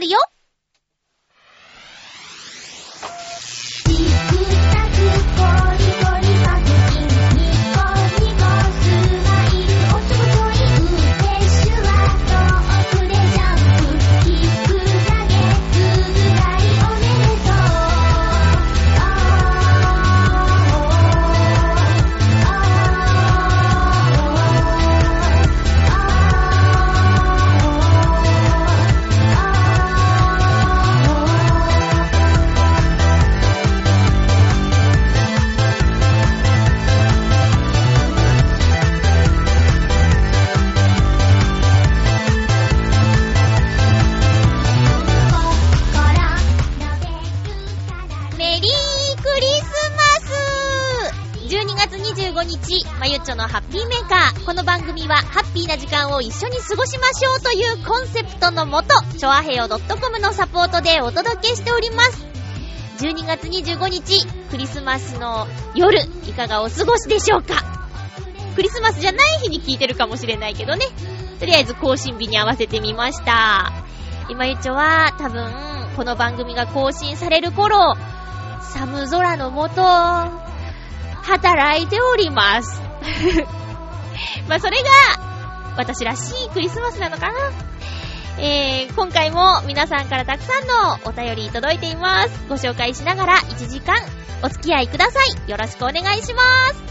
るよ。日、まゆっちょのハッピーメーカー。この番組は、ハッピーな時間を一緒に過ごしましょうというコンセプトのもと、ちょあへよ .com のサポートでお届けしております。12月25日、クリスマスの夜、いかがお過ごしでしょうか？クリスマスじゃない日に聞いてるかもしれないけどね。とりあえず更新日に合わせてみました。今ゆちょは多分、この番組が更新される頃、寒空のもと、働いております。まあ、それが、私らしいクリスマスなのかな。えー、今回も皆さんからたくさんのお便り届いています。ご紹介しながら1時間お付き合いください。よろしくお願いします。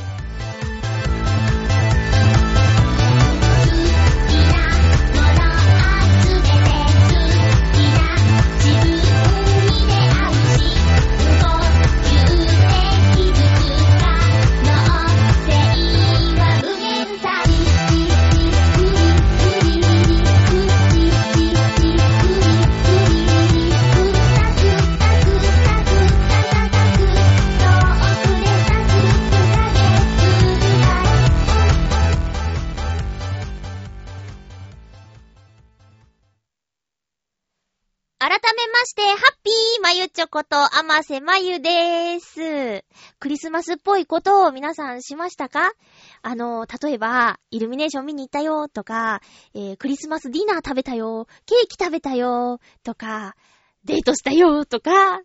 まして、ハッピーまゆちょこと、あませまゆでーす。クリスマスっぽいことを皆さんしましたか？あの、例えば、イルミネーション見に行ったよとか、えークリスマスディナー食べたよ、ケーキ食べたよとか、デートしたよとか、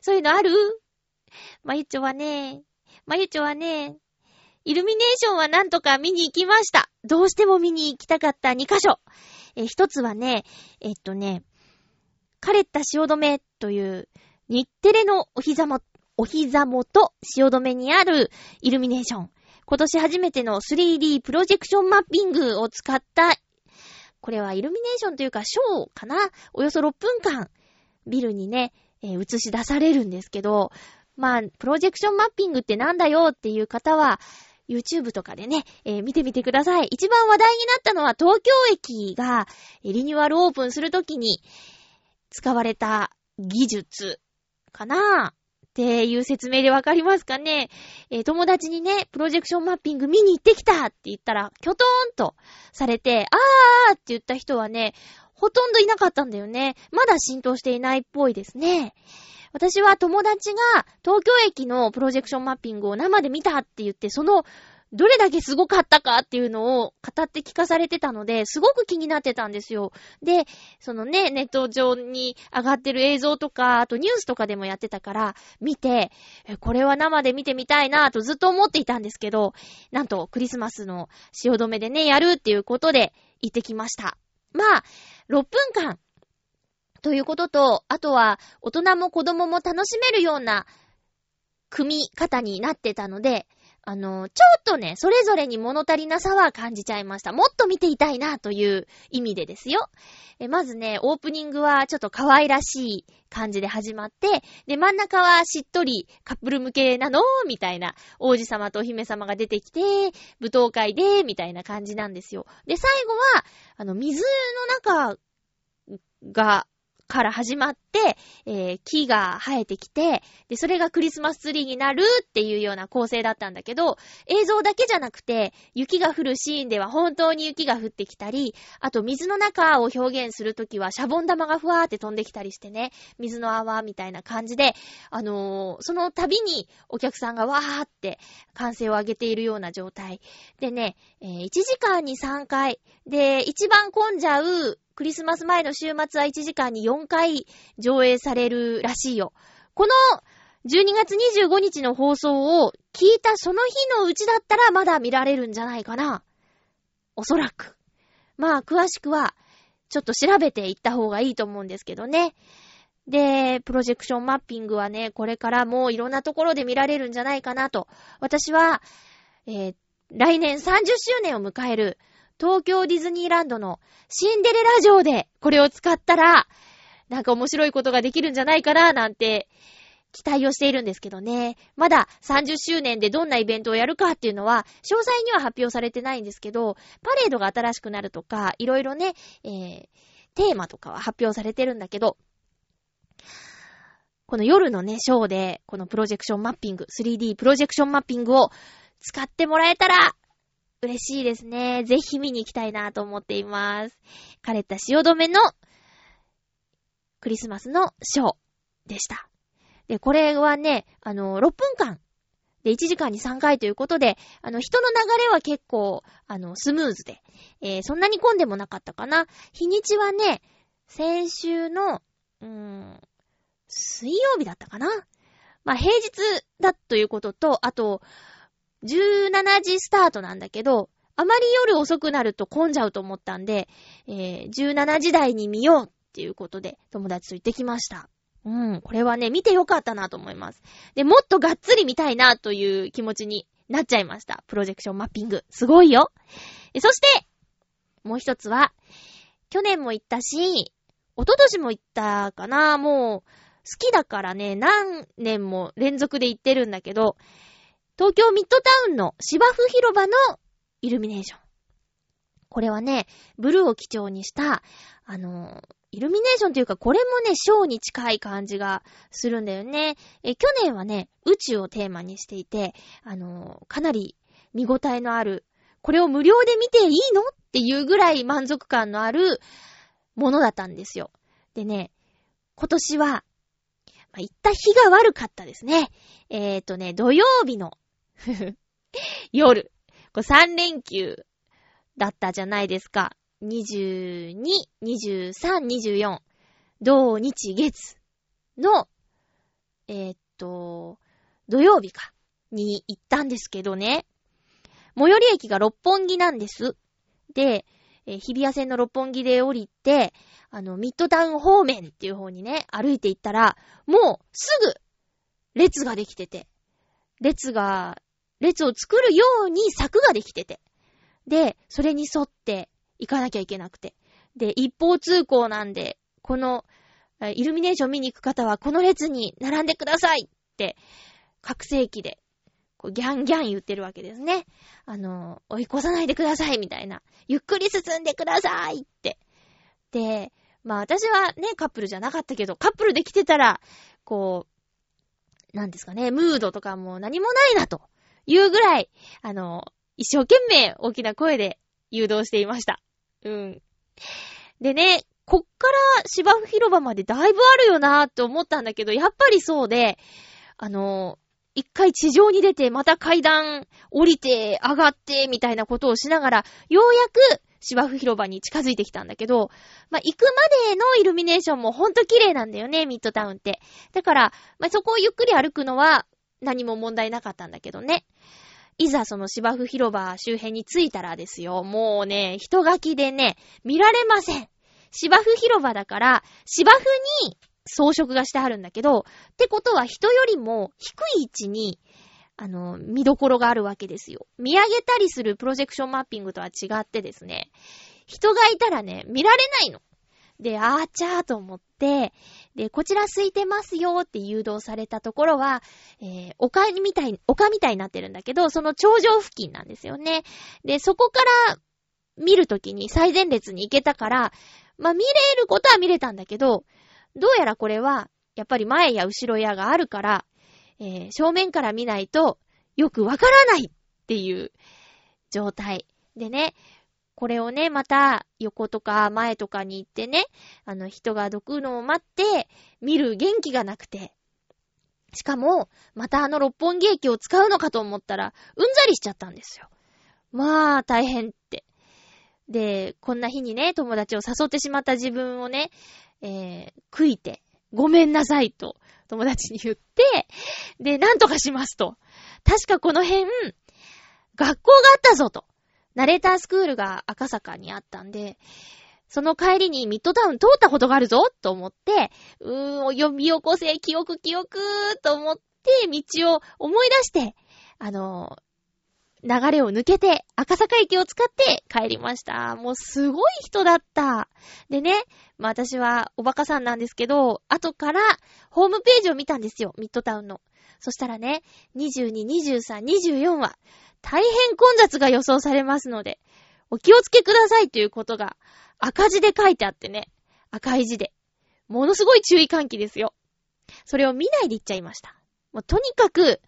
そういうのある？まゆちょはね、まゆちょはね、イルミネーションはなんとか見に行きました。どうしても見に行きたかった2カ所。えー一つはね、えっとね、カレッタ汐留という日テレのお膝も、お膝元汐留にあるイルミネーション。今年初めての 3D プロジェクションマッピングを使った、これはイルミネーションというかショーかな？およそ6分間ビルにね、えー映し出されるんですけど、まあ、プロジェクションマッピングってなんだよっていう方は、YouTube とかでね、えー見てみてください。一番話題になったのは東京駅がリニューアルオープンするときに使われた技術かな？っていう説明でわかりますかね、えー友達にね、プロジェクションマッピング見に行ってきたって言ったら、キョトーンとされて、あーって言った人はね、ほとんどいなかったんだよね。まだ浸透していないっぽいですね。私は友達が東京駅のプロジェクションマッピングを生で見たって言って、そのどれだけすごかったかっていうのを語って聞かされてたので、すごく気になってたんですよ。で、そのね、ネット上に上がってる映像とか、あとニュースとかでもやってたから、見て、これは生で見てみたいなとずっと思っていたんですけど、なんとクリスマスの汐留でね、やるっていうことで行ってきました。まあ、6分間ということと、あとは大人も子供も楽しめるような組み方になってたので、あの、ちょっとね、それぞれに物足りなさは感じちゃいました。もっと見ていたいなという意味でですよ。えまずね、オープニングはちょっと可愛らしい感じで始まって、で、真ん中はしっとりカップル向けなのみたいな、王子様とお姫様が出てきて、舞踏会で、みたいな感じなんですよ。で、最後は、あの、水の中が、から始まって、えー木が生えてきて、で、それがクリスマスツリーになるっていうような構成だったんだけど、映像だけじゃなくて、雪が降るシーンでは本当に雪が降ってきたり、あと水の中を表現するときはシャボン玉がふわーって飛んできたりしてね、水の泡みたいな感じで、あのーその度にお客さんがわーって歓声を上げているような状態。でね、えー1時間に3回。で、一番混んじゃうクリスマス前の週末は1時間に4回上映されるらしいよ。この12月25日の放送を聞いたその日のうちだったらまだ見られるんじゃないかな。おそらく。まあ、詳しくは、ちょっと調べていった方がいいと思うんですけどね。で、プロジェクションマッピングはね、これからもういろんなところで見られるんじゃないかなと。私は、えー、来年30周年を迎える東京ディズニーランドのシンデレラ城でこれを使ったら、なんか面白いことができるんじゃないかな、なんて期待をしているんですけどね。まだ30周年でどんなイベントをやるかっていうのは、詳細には発表されてないんですけど、パレードが新しくなるとか、いろいろね、えー、テーマとかは発表されてるんだけど、この夜のね、ショーで、このプロジェクションマッピング、3D プロジェクションマッピングを使ってもらえたら、嬉しいですね。ぜひ見に行きたいなと思っています。枯れた汐留のクリスマスのショーでした。で、これはね、あの、6分間で1時間に3回ということで、あの、人の流れは結構、あの、スムーズで、えー、そんなに混んでもなかったかな。日にちはね、先週の、うーん、水曜日だったかな。まあ、平日だということと、あと、17時スタートなんだけど、あまり夜遅くなると混んじゃうと思ったんで、えー、17時台に見ようっていうことで、友達と行ってきました。うん、これはね、見てよかったなと思います。で、もっとがっつり見たいなという気持ちになっちゃいました。プロジェクションマッピング。すごいよ。そして、もう一つは、去年も行ったし、一昨年も行ったかな。もう、好きだからね、何年も連続で行ってるんだけど、東京ミッドタウンの芝生広場のイルミネーション。これはね、ブルーを基調にした、あのイルミネーションというか、これもね、ショーに近い感じがするんだよね。え、去年はね、宇宙をテーマにしていて、あの、かなり見応えのある、これを無料で見ていいのっていうぐらい満足感のあるものだったんですよ。でね、今年は、まあ、行った日が悪かったですね。えっ、ー、とね、土曜日の 夜、こ3連休だったじゃないですか。22、23、24、土日月の、え、っと、土曜日か、に行ったんですけどね、最寄り駅が六本木なんです。で、日比谷線の六本木で降りて、あの、ミッドタウン方面っていう方にね、歩いて行ったら、もう、すぐ、列ができてて、列が、列を作るように柵ができてて、で、それに沿って行かなきゃいけなくて。で、一方通行なんで、この、イルミネーション見に行く方はこの列に並んでくださいって、覚醒器で、こうギャンギャン言ってるわけですね。あの、追い越さないでくださいみたいな。ゆっくり進んでくださいって。で、まあ私はね、カップルじゃなかったけど、カップルで来てたら、こう、なんですかね、ムードとかも何もないなというぐらい、あの、一生懸命大きな声で誘導していました。うん。でね、こっから芝生広場までだいぶあるよなーって思ったんだけど、やっぱりそうで、あの一回地上に出て、また階段降りて、上がって、みたいなことをしながら、ようやく芝生広場に近づいてきたんだけど、まあ、行くまでのイルミネーションもほんと綺麗なんだよね、ミッドタウンって。だから、まあ、そこをゆっくり歩くのは何も問題なかったんだけどね。いざその芝生広場周辺に着いたらですよ、もうね、人垣きでね、見られません。芝生広場だから、芝生に装飾がしてあるんだけど、ってことは人よりも低い位置に、あの、見どころがあるわけですよ。見上げたりするプロジェクションマッピングとは違ってですね、人がいたらね、見られないの。で、あーちゃーと思って、で、こちら空いてますよって誘導されたところは、えー、丘みたい、丘みたいになってるんだけど、その頂上付近なんですよね。で、そこから見るときに最前列に行けたから、まあ、見れることは見れたんだけど、どうやらこれは、やっぱり前や後ろやがあるから、えー、正面から見ないとよくわからないっていう状態。でね、これをね、また横とか前とかに行ってね、あの人がどくのを待って見る元気がなくて。しかも、またあの六本木駅を使うのかと思ったら、うんざりしちゃったんですよ。まあ、大変って。で、こんな日にね、友達を誘ってしまった自分をね、えー、悔いて、ごめんなさいと、友達に言って、で、なんとかしますと。確かこの辺、学校があったぞと。ナレータースクールが赤坂にあったんで、その帰りにミッドタウン通ったことがあるぞと思って、うーん、お呼び起こせ、記憶記憶と思って、道を思い出して、あの、流れを抜けて、赤坂駅を使って帰りました。もうすごい人だった。でね、まあ私はおバカさんなんですけど、後からホームページを見たんですよ、ミッドタウンの。そしたらね、22、23、24は大変混雑が予想されますので、お気をつけくださいということが赤字で書いてあってね。赤い字で。ものすごい注意喚起ですよ。それを見ないで行っちゃいました。もうとにかく、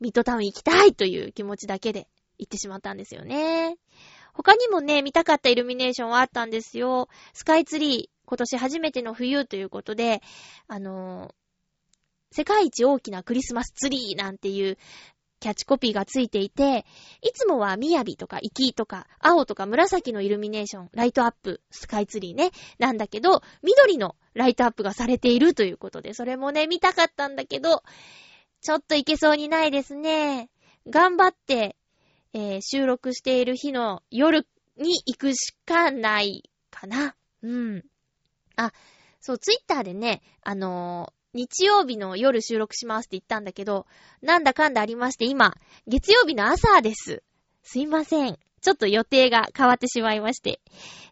ミッドタウン行きたいという気持ちだけで行ってしまったんですよね。他にもね、見たかったイルミネーションはあったんですよ。スカイツリー、今年初めての冬ということで、あのー、世界一大きなクリスマスツリーなんていうキャッチコピーがついていて、いつもはみやびとかいきとか青とか紫のイルミネーション、ライトアップ、スカイツリーね、なんだけど、緑のライトアップがされているということで、それもね、見たかったんだけど、ちょっといけそうにないですね。頑張って、えー、収録している日の夜に行くしかないかな。うん。あ、そう、ツイッターでね、あの日曜日の夜収録しますって言ったんだけど、なんだかんだありまして今、月曜日の朝です。すいません。ちょっと予定が変わってしまいまして。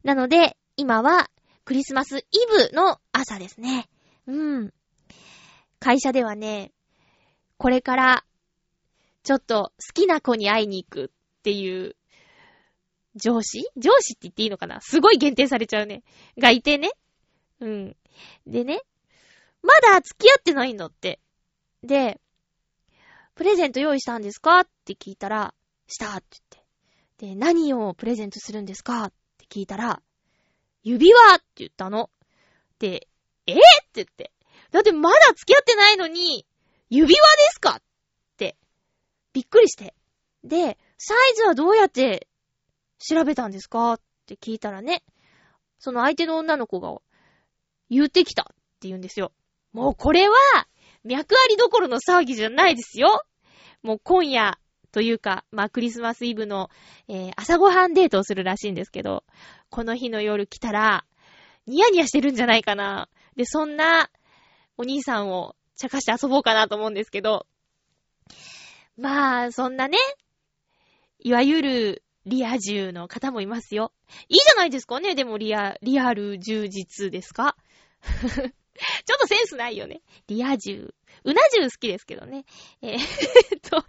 なので、今はクリスマスイブの朝ですね。うん。会社ではね、これからちょっと好きな子に会いに行くっていう上司？上司って言っていいのかな？すごい限定されちゃうね。がいてね。うん。でね、まだ付き合ってないんだって。で、プレゼント用意したんですか？って聞いたら、したって言って。で、何をプレゼントするんですか？って聞いたら、指輪って言ったの。で、えー、って言って。だってまだ付き合ってないのに、指輪ですか？って、びっくりして。で、サイズはどうやって調べたんですか？って聞いたらね、その相手の女の子が言ってきたって言うんですよ。もうこれは、脈ありどころの騒ぎじゃないですよ。もう今夜、というか、まあ、クリスマスイブの、えー、朝ごはんデートをするらしいんですけど、この日の夜来たら、ニヤニヤしてるんじゃないかな。で、そんな、お兄さんを茶化して遊ぼうかなと思うんですけど、まあ、そんなね、いわゆる、リア充の方もいますよ。いいじゃないですかね、でもリア、リアル充実ですか？ちょっとセンスないよね。リア充。うな重好きですけどね。えー、っと、そんな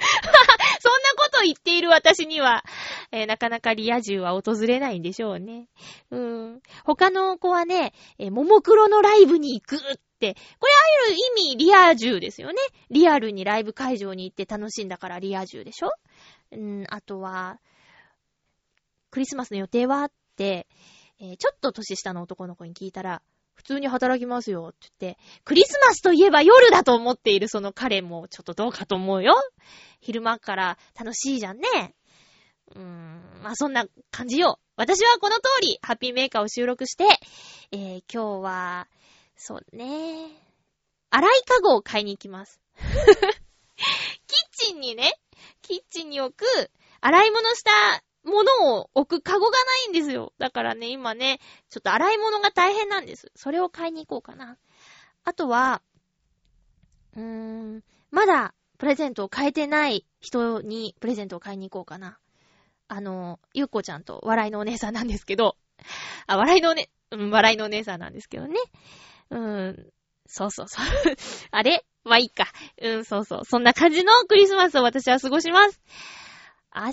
こと言っている私には、えー、なかなかリア充は訪れないんでしょうね。うーん。他の子はね、えー、ももクロのライブに行くって、これある意味リア充ですよね。リアルにライブ会場に行って楽しんだからリア充でしょうーん、あとは、クリスマスの予定はって、えー、ちょっと年下の男の子に聞いたら、普通に働きますよ、って言って、クリスマスといえば夜だと思っているその彼もちょっとどうかと思うよ。昼間から楽しいじゃんね。うーん、まあそんな感じよ。私はこの通り、ハッピーメーカーを収録して、えー、今日は、そうね、洗いかごを買いに行きます。キッチンにね、キッチンに置く、洗い物した物を置くカゴがないんですよ。だからね、今ね、ちょっと洗い物が大変なんです。それを買いに行こうかな。あとは、うーん、まだプレゼントを買えてない人にプレゼントを買いに行こうかな。あの、ゆうこちゃんと笑いのお姉さんなんですけど、あ、笑いのおね、うん、笑いのお姉さんなんですけどね。うーん、そうそうそう。あれ？まあ、いいか。うん、そうそう。そんな感じのクリスマスを私は過ごします。明日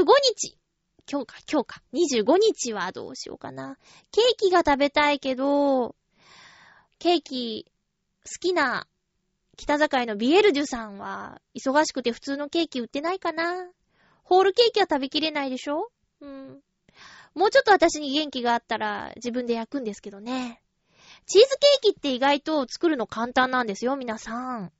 25日。今日か、今日か。25日はどうしようかな。ケーキが食べたいけど、ケーキ、好きな、北境のビエルジュさんは、忙しくて普通のケーキ売ってないかな。ホールケーキは食べきれないでしょ？うん。もうちょっと私に元気があったら自分で焼くんですけどね。チーズケーキって意外と作るの簡単なんですよ、皆さん。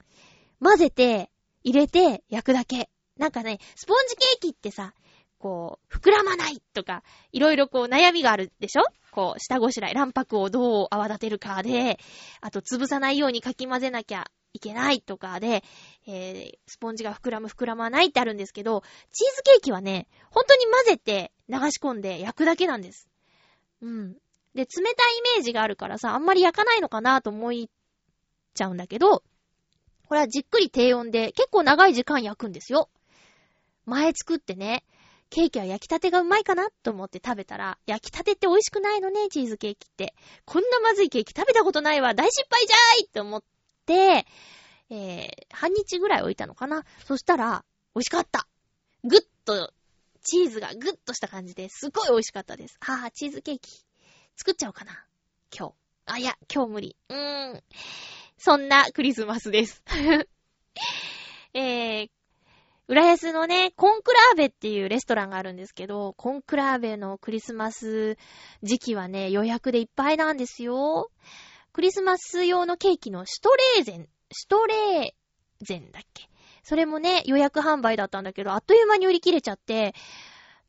混ぜて、入れて、焼くだけ。なんかね、スポンジケーキってさ、こう、膨らまないとか、いろいろこう悩みがあるでしょ？こう、下ごしらえ、卵白をどう泡立てるかで、あと潰さないようにかき混ぜなきゃいけないとかで、えー、スポンジが膨らむ膨らまないってあるんですけど、チーズケーキはね、本当に混ぜて流し込んで焼くだけなんです。うん。で、冷たいイメージがあるからさ、あんまり焼かないのかなと思いちゃうんだけど、これはじっくり低温で結構長い時間焼くんですよ。前作ってね、ケーキは焼きたてがうまいかなと思って食べたら、焼きたてって美味しくないのね、チーズケーキって。こんなまずいケーキ食べたことないわ、大失敗じゃーいって思って、えー、半日ぐらい置いたのかな。そしたら、美味しかった。ぐっと、チーズがぐっとした感じですごい美味しかったです。はぁ、チーズケーキ。作っちゃおうかな。今日。あ、いや、今日無理。うーん。そんなクリスマスです。えー、浦安のね、コンクラーベっていうレストランがあるんですけど、コンクラーベのクリスマス時期はね、予約でいっぱいなんですよ。クリスマス用のケーキのシュトレーゼン、シュトレーゼンだっけ？それもね、予約販売だったんだけど、あっという間に売り切れちゃって、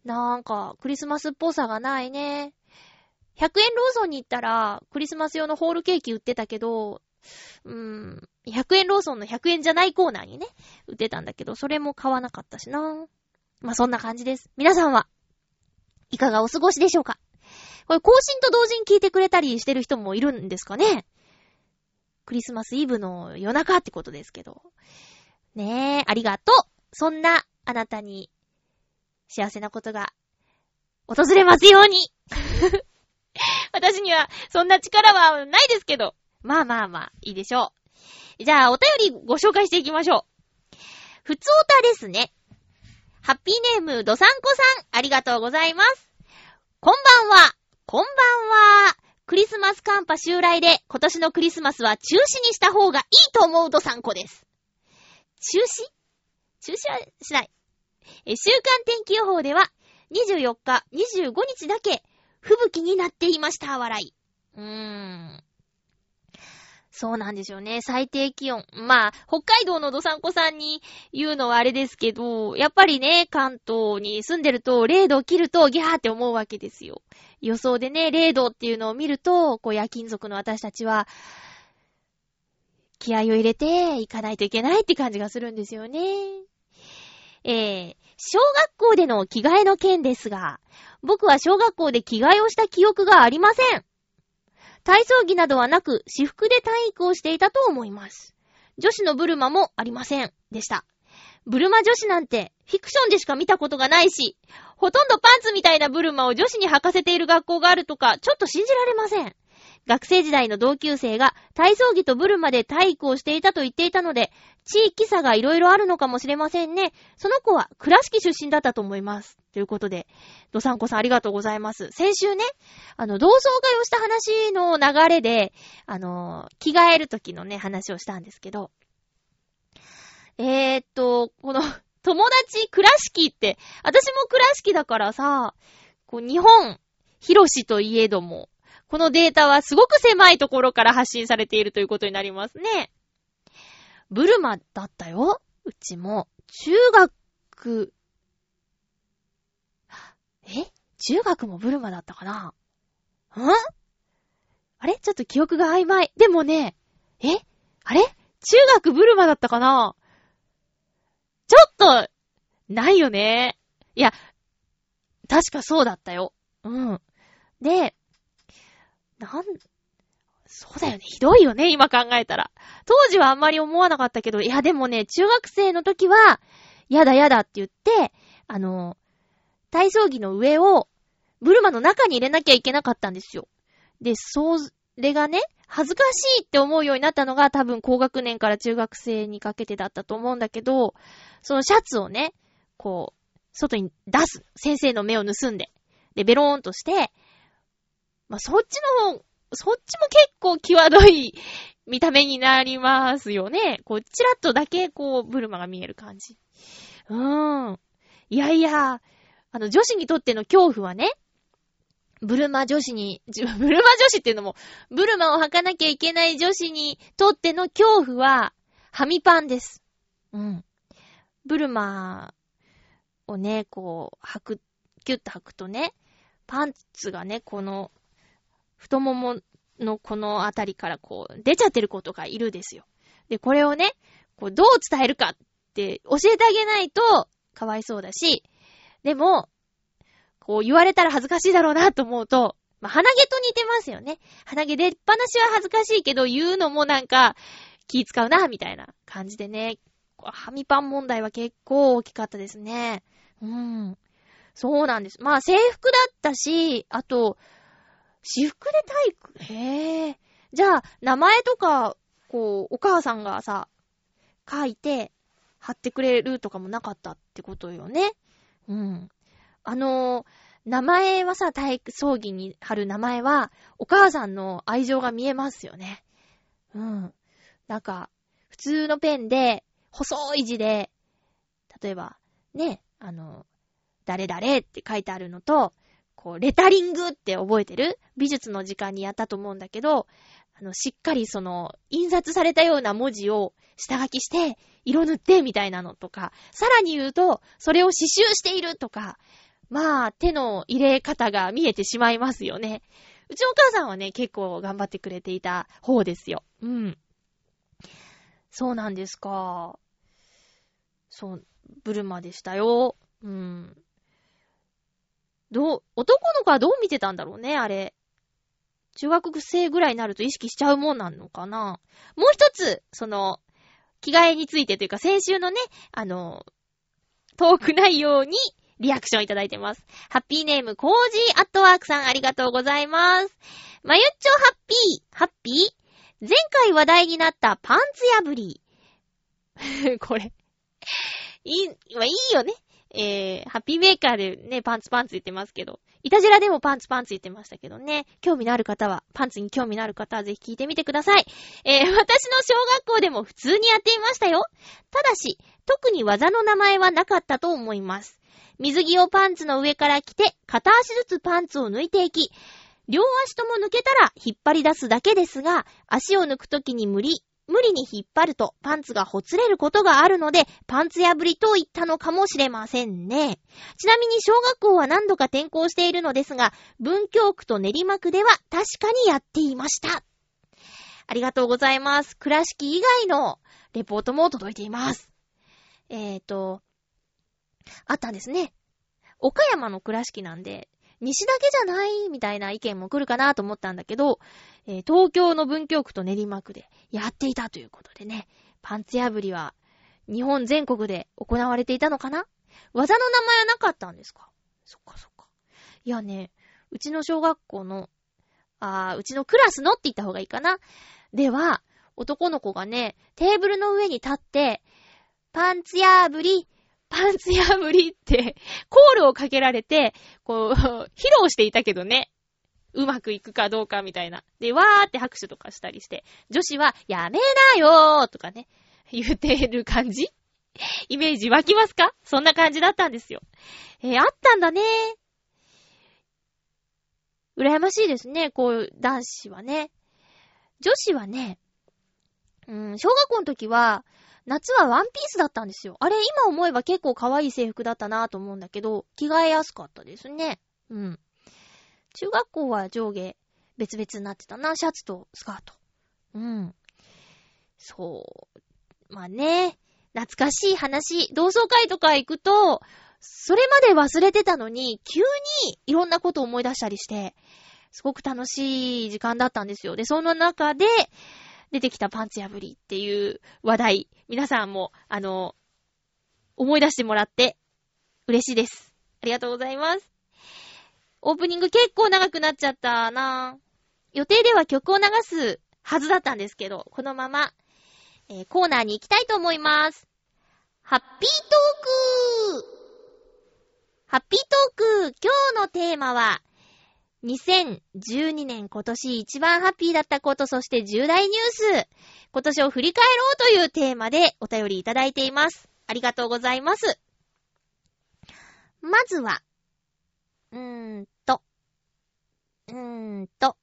なんか、クリスマスっぽさがないね。100円ローソンに行ったら、クリスマス用のホールケーキ売ってたけど、うーん、100円ローソンの100円じゃないコーナーにね、売ってたんだけど、それも買わなかったしな。まあ、そんな感じです。皆さんは、いかがお過ごしでしょうか？これ、更新と同時に聞いてくれたりしてる人もいるんですかね？クリスマスイブの夜中ってことですけど。ねえ、ありがとうそんなあなたに幸せなことが訪れますように 私にはそんな力はないですけど。まあまあまあ、いいでしょう。じゃあ、お便りご紹介していきましょう。ふつおたですね。ハッピーネーム、ドサンコさん、ありがとうございます。こんばんは。こんばんは。クリスマスカンパ襲来で、今年のクリスマスは中止にした方がいいと思うドサンコです。中止？中止はしない。え、週間天気予報では、24日、25日だけ、吹雪になっていました、笑い。うーん。そうなんですよね。最低気温。まあ、北海道のどさんこさんに言うのはあれですけど、やっぱりね、関東に住んでると0度切るとギャーって思うわけですよ。予想でね、0度っていうのを見ると、こう夜勤族の私たちは、気合を入れていかないといけないって感じがするんですよね。えー、小学校での着替えの件ですが、僕は小学校で着替えをした記憶がありません。体操着などはなく、私服で体育をしていたと思います。女子のブルマもありません。でした。ブルマ女子なんて、フィクションでしか見たことがないし、ほとんどパンツみたいなブルマを女子に履かせている学校があるとか、ちょっと信じられません。学生時代の同級生が体操着とブルマで体育をしていたと言っていたので、地域差がいろいろあるのかもしれませんね。その子は倉敷出身だったと思います。ということで、ドサンコさんありがとうございます。先週ね、あの、同窓会をした話の流れで、あの、着替える時のね、話をしたんですけど、えー、っと、この、友達倉敷って、私も倉敷だからさ、こう、日本、広しといえども、このデータはすごく狭いところから発信されているということになりますね。ブルマだったよ。うちも。中学、え？中学もブルマだったかな？ん？あれ？ちょっと記憶が曖昧。でもね、え？あれ？中学ブルマだったかな？ちょっと、ないよね。いや、確かそうだったよ。うん。で、なん、そうだよね。ひどいよね、今考えたら。当時はあんまり思わなかったけど、いやでもね、中学生の時は、やだやだって言って、あの、体操着の上を、ブルマの中に入れなきゃいけなかったんですよ。で、それがね、恥ずかしいって思うようになったのが多分高学年から中学生にかけてだったと思うんだけど、そのシャツをね、こう、外に出す。先生の目を盗んで。で、ベローンとして、まあ、そっちの方、そっちも結構際どい見た目になりますよね。こう、チラッとだけ、こう、ブルマが見える感じ。うーん。いやいや、あの、女子にとっての恐怖はね、ブルマ女子に、ブルマ女子っていうのも、ブルマを履かなきゃいけない女子にとっての恐怖は、ハミパンです。うん。ブルマをね、こう、履くキュッと履くとね、パンツがね、この、太もものこのあたりからこう、出ちゃってる子とかいるですよ。で、これをね、こう、どう伝えるかって教えてあげないと、かわいそうだし、でも、こう言われたら恥ずかしいだろうなと思うと、まあ、鼻毛と似てますよね。鼻毛出っ放しは恥ずかしいけど、言うのもなんか、気使うな、みたいな感じでね。ハミパン問題は結構大きかったですね。うん。そうなんです。まあ制服だったし、あと、私服で体育、へえ。じゃあ、名前とか、こう、お母さんがさ、書いて、貼ってくれるとかもなかったってことよね？うん。あのー、名前はさ、体育葬儀に貼る名前は、お母さんの愛情が見えますよね。うん。なんか、普通のペンで、細い字で、例えば、ね、あの、誰々って書いてあるのと、こう、レタリングって覚えてる？美術の時間にやったと思うんだけど、あの、しっかりその、印刷されたような文字を下書きして、色塗ってみたいなのとか、さらに言うと、それを刺繍しているとか、まあ、手の入れ方が見えてしまいますよね。うちのお母さんはね、結構頑張ってくれていた方ですよ。うん。そうなんですか。そう、ブルマでしたよ。うん。どう、男の子はどう見てたんだろうね、あれ。中学生ぐらいになると意識しちゃうもんなのかな。もう一つ、その、着替えについてというか、先週のね、あの、遠くないように、リアクションいただいてます。ハッピーネーム、コージーアットワークさんありがとうございます。まゆっちょハッピー、ハッピー？前回話題になったパンツ破り。これいい、まあいいよね。えー、ハッピーメーカーでね、パンツパンツ言ってますけど、いたじらでもパンツパンツ言ってましたけどね、興味のある方は、パンツに興味のある方はぜひ聞いてみてください。えー、私の小学校でも普通にやっていましたよ。ただし、特に技の名前はなかったと思います。水着をパンツの上から着て、片足ずつパンツを抜いていき、両足とも抜けたら引っ張り出すだけですが、足を抜くときに無理、無理に引っ張るとパンツがほつれることがあるので、パンツ破りと言ったのかもしれませんね。ちなみに小学校は何度か転校しているのですが、文京区と練馬区では確かにやっていました。ありがとうございます。倉敷以外のレポートも届いています。えーと、あったんですね。岡山の倉敷なんで、西だけじゃないみたいな意見も来るかなと思ったんだけど、えー、東京の文京区と練馬区でやっていたということでね、パンツ破りは日本全国で行われていたのかな？技の名前はなかったんですか？そっかそっか。いやね、うちの小学校の、あー、うちのクラスのって言った方がいいかな？では、男の子がね、テーブルの上に立って、パンツ破り、パンツ破りって、コールをかけられて、こう、披露していたけどね。うまくいくかどうかみたいな。で、わーって拍手とかしたりして、女子は、やめなよーとかね、言ってる感じ？イメージ湧きますか？そんな感じだったんですよ。えー、あったんだね羨ましいですね、こういう男子はね。女子はね、うん、小学校の時は、夏はワンピースだったんですよ。あれ、今思えば結構可愛い制服だったなぁと思うんだけど、着替えやすかったですね。うん。中学校は上下別々になってたな、シャツとスカート。うん。そう。まあね、懐かしい話、同窓会とか行くと、それまで忘れてたのに、急にいろんなことを思い出したりして、すごく楽しい時間だったんですよ。で、その中で、出てきたパンツ破りっていう話題、皆さんも、あの、思い出してもらって嬉しいです。ありがとうございます。オープニング結構長くなっちゃったな予定では曲を流すはずだったんですけど、このまま、えー、コーナーに行きたいと思います。ハッピートークハッピートーク今日のテーマは、2012年今年一番ハッピーだったこと、そして重大ニュース。今年を振り返ろうというテーマでお便りいただいています。ありがとうございます。まずは、うーんと、うーんと、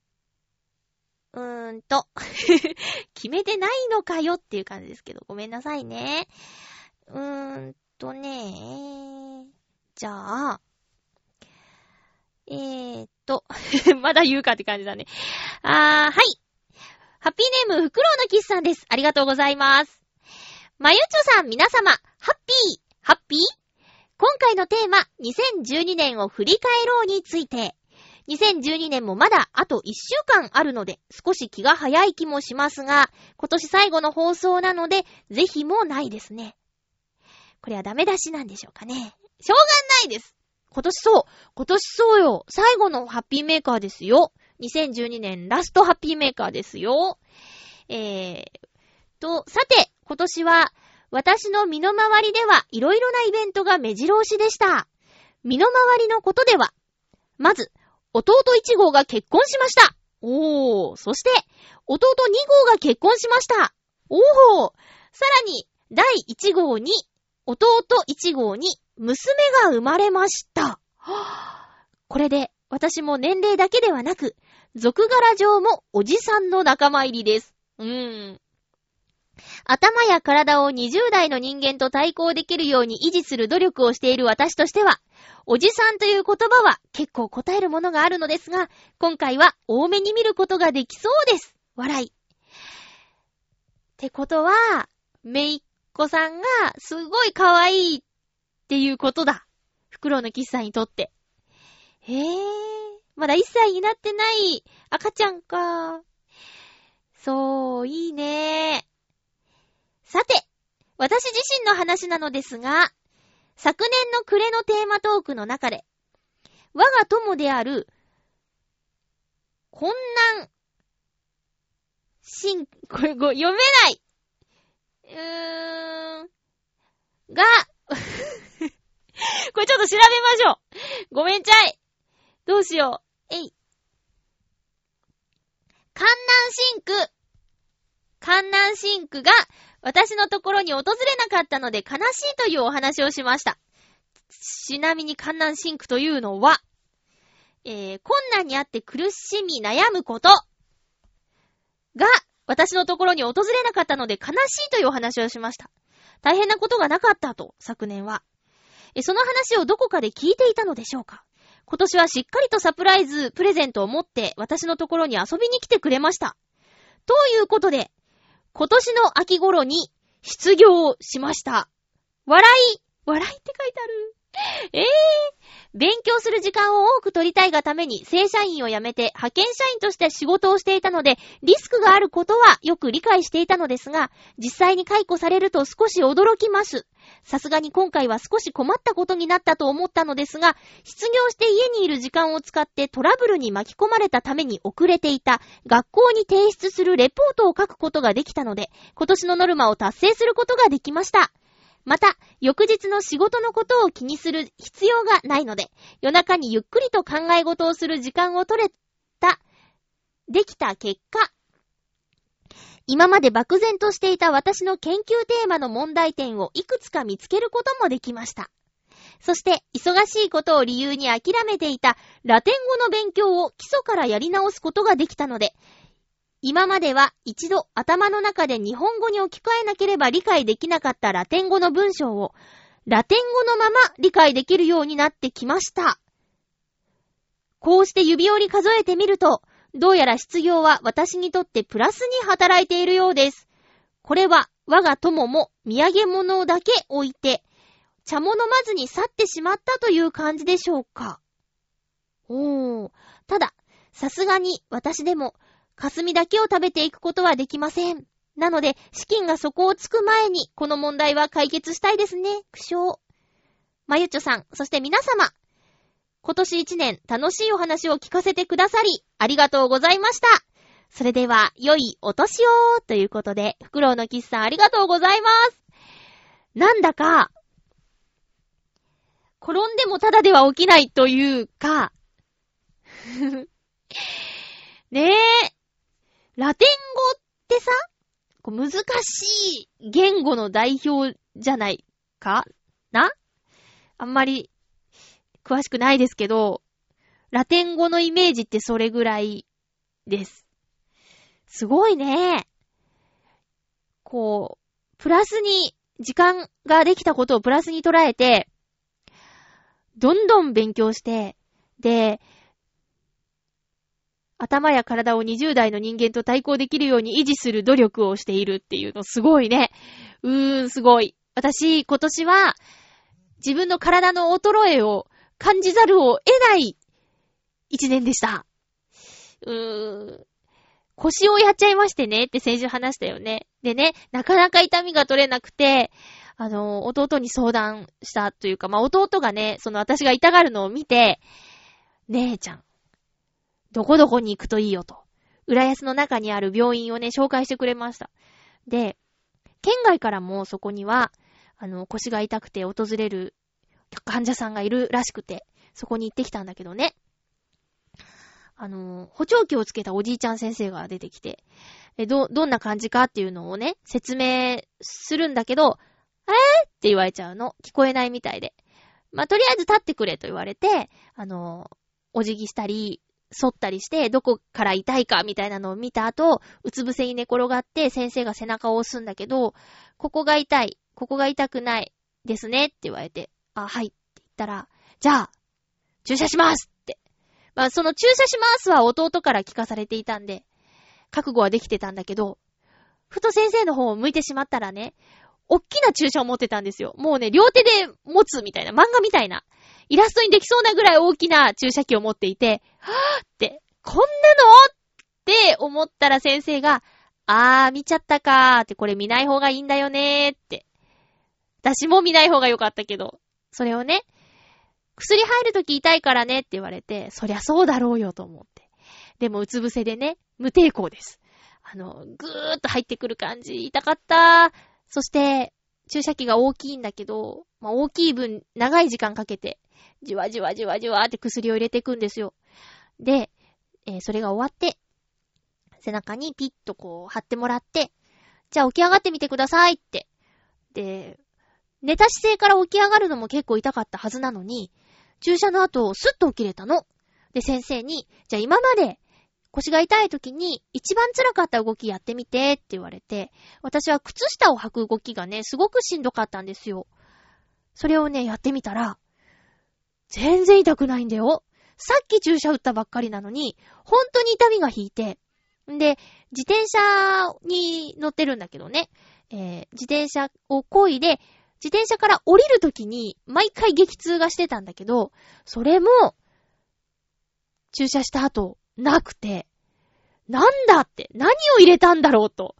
うーんと、決めてないのかよっていう感じですけど、ごめんなさいね。うーんとね、じゃあ、えーっと、まだ言うかって感じだね。あー、はい。ハッピーネーム、フクロウのキスさんです。ありがとうございます。まゆちょさん、皆様、ハッピー、ハッピー？今回のテーマ、2012年を振り返ろうについて。2012年もまだあと1週間あるので、少し気が早い気もしますが、今年最後の放送なので、ぜひもないですね。これはダメ出しなんでしょうかね。しょうがないです。今年そう。今年そうよ。最後のハッピーメーカーですよ。2012年ラストハッピーメーカーですよ。えー、と、さて、今年は、私の身の回りではいろいろなイベントが目白押しでした。身の回りのことでは、まず、弟1号が結婚しました。おー、そして、弟2号が結婚しました。おー、さらに、第1号に、弟1号に、娘が生まれました。これで、私も年齢だけではなく、俗柄上もおじさんの仲間入りです。うーん。頭や体を20代の人間と対抗できるように維持する努力をしている私としては、おじさんという言葉は結構答えるものがあるのですが、今回は多めに見ることができそうです。笑い。ってことは、めいっ子さんがすごい可愛いっっていうことだ。フクロウのキスさんにとって。へぇー。まだ1歳になってない赤ちゃんか。そう、いいねさて、私自身の話なのですが、昨年の暮れのテーマトークの中で、我が友である、困難、しん、これ、ご、読めないうーん、が、これちょっと調べましょう。ごめんちゃい。どうしよう。えい。観南シンク。観南シンクが私のところに訪れなかったので悲しいというお話をしました。ちなみに艱難辛苦というのは、えー、困難にあって苦しみ悩むことが私のところに訪れなかったので悲しいというお話をしました。大変なことがなかったと、昨年は。その話をどこかで聞いていたのでしょうか？今年はしっかりとサプライズプレゼントを持って私のところに遊びに来てくれました。ということで、今年の秋頃に失業しました。笑い笑いって書いてある。え えー、勉強する時間を多く取りたいがために正社員を辞めて派遣社員として仕事をしていたので、リスクがあることはよく理解していたのですが、実際に解雇されると少し驚きます。さすがに今回は少し困ったことになったと思ったのですが、失業して家にいる時間を使ってトラブルに巻き込まれたために遅れていた学校に提出するレポートを書くことができたので、今年のノルマを達成することができました。また、翌日の仕事のことを気にする必要がないので、夜中にゆっくりと考え事をする時間を取れた、できた結果、今まで漠然としていた私の研究テーマの問題点をいくつか見つけることもできました。そして、忙しいことを理由に諦めていたラテン語の勉強を基礎からやり直すことができたので、今までは一度頭の中で日本語に置き換えなければ理解できなかったラテン語の文章を、ラテン語のまま理解できるようになってきました。こうして指折り数えてみると、どうやら失業は私にとってプラスに働いているようです。これは我が友も土産物だけ置いて、茶も飲まずに去ってしまったという感じでしょうか。おー。ただ、さすがに私でも霞だけを食べていくことはできません。なので、資金が底をつく前に、この問題は解決したいですね。苦笑。まゆちょさん、そして皆様、今年一年楽しいお話を聞かせてくださり、ありがとうございました。それでは、良いお年をということで、フクロウのキスさんありがとうございます。なんだか、転んでもただでは起きないというか ねえ、ラテン語ってさ、難しい言語の代表じゃないか？な？あんまり詳しくないですけど、ラテン語のイメージってそれぐらいです。すごいね。こう、プラスに、時間ができたことをプラスに捉えて、どんどん勉強して、で、頭や体を20代の人間と対抗できるように維持する努力をしているっていうのすごいね。うーん、すごい。私、今年は、自分の体の衰えを感じざるを得ない一年でした。うーん。腰をやっちゃいましてねって先週話したよね。でね、なかなか痛みが取れなくて、あの、弟に相談したというか、まあ、弟がね、その私が痛がるのを見て、姉ちゃん、どこどこに行くといいよと。浦安の中にある病院をね、紹介してくれました。で、県外からもそこには、あの、腰が痛くて訪れる患者さんがいるらしくて、そこに行ってきたんだけどね。あの、補聴器をつけたおじいちゃん先生が出てきて、え、ど、どんな感じかっていうのをね、説明するんだけど、えーって言われちゃうの。聞こえないみたいで。まあ、とりあえず立ってくれと言われて、あの、お辞儀したり、反ったりして、どこから痛いかみたいなのを見た後、うつ伏せに寝転がって先生が背中を押すんだけど、ここが痛い、ここが痛くないですねって言われて、あ、はいって言ったら、じゃあ、注射しますって。まあ、その注射しますは弟から聞かされていたんで、覚悟はできてたんだけど、ふと先生の方を向いてしまったらね、おっきな注射を持ってたんですよ。もうね、両手で持つみたいな、漫画みたいな。イラストにできそうなぐらい大きな注射器を持っていて、はぁって、こんなの？って思ったら先生が、あー、見ちゃったかーって、これ見ない方がいいんだよねーって。私も見ない方がよかったけど、それをね、薬入るとき痛いからねって言われて、そりゃそうだろうよと思って。でもうつ伏せでね、無抵抗です。あの、ぐーっと入ってくる感じ、痛かったー。そして、注射器が大きいんだけど、まあ、大きい分、長い時間かけて、じわじわじわじわって薬を入れていくんですよ。で、えー、それが終わって、背中にピッとこう貼ってもらって、じゃあ起き上がってみてくださいって。で、寝た姿勢から起き上がるのも結構痛かったはずなのに、注射の後、スッと起きれたの。で、先生に、じゃあ今まで腰が痛い時に一番辛かった動きやってみてって言われて、私は靴下を履く動きがね、すごくしんどかったんですよ。それをね、やってみたら、全然痛くないんだよ。さっき注射打ったばっかりなのに、本当に痛みが引いて、んで、自転車に乗ってるんだけどね、えー、自転車を漕いで、自転車から降りるときに、毎回激痛がしてたんだけど、それも、注射した後、なくて、なんだって、何を入れたんだろうと、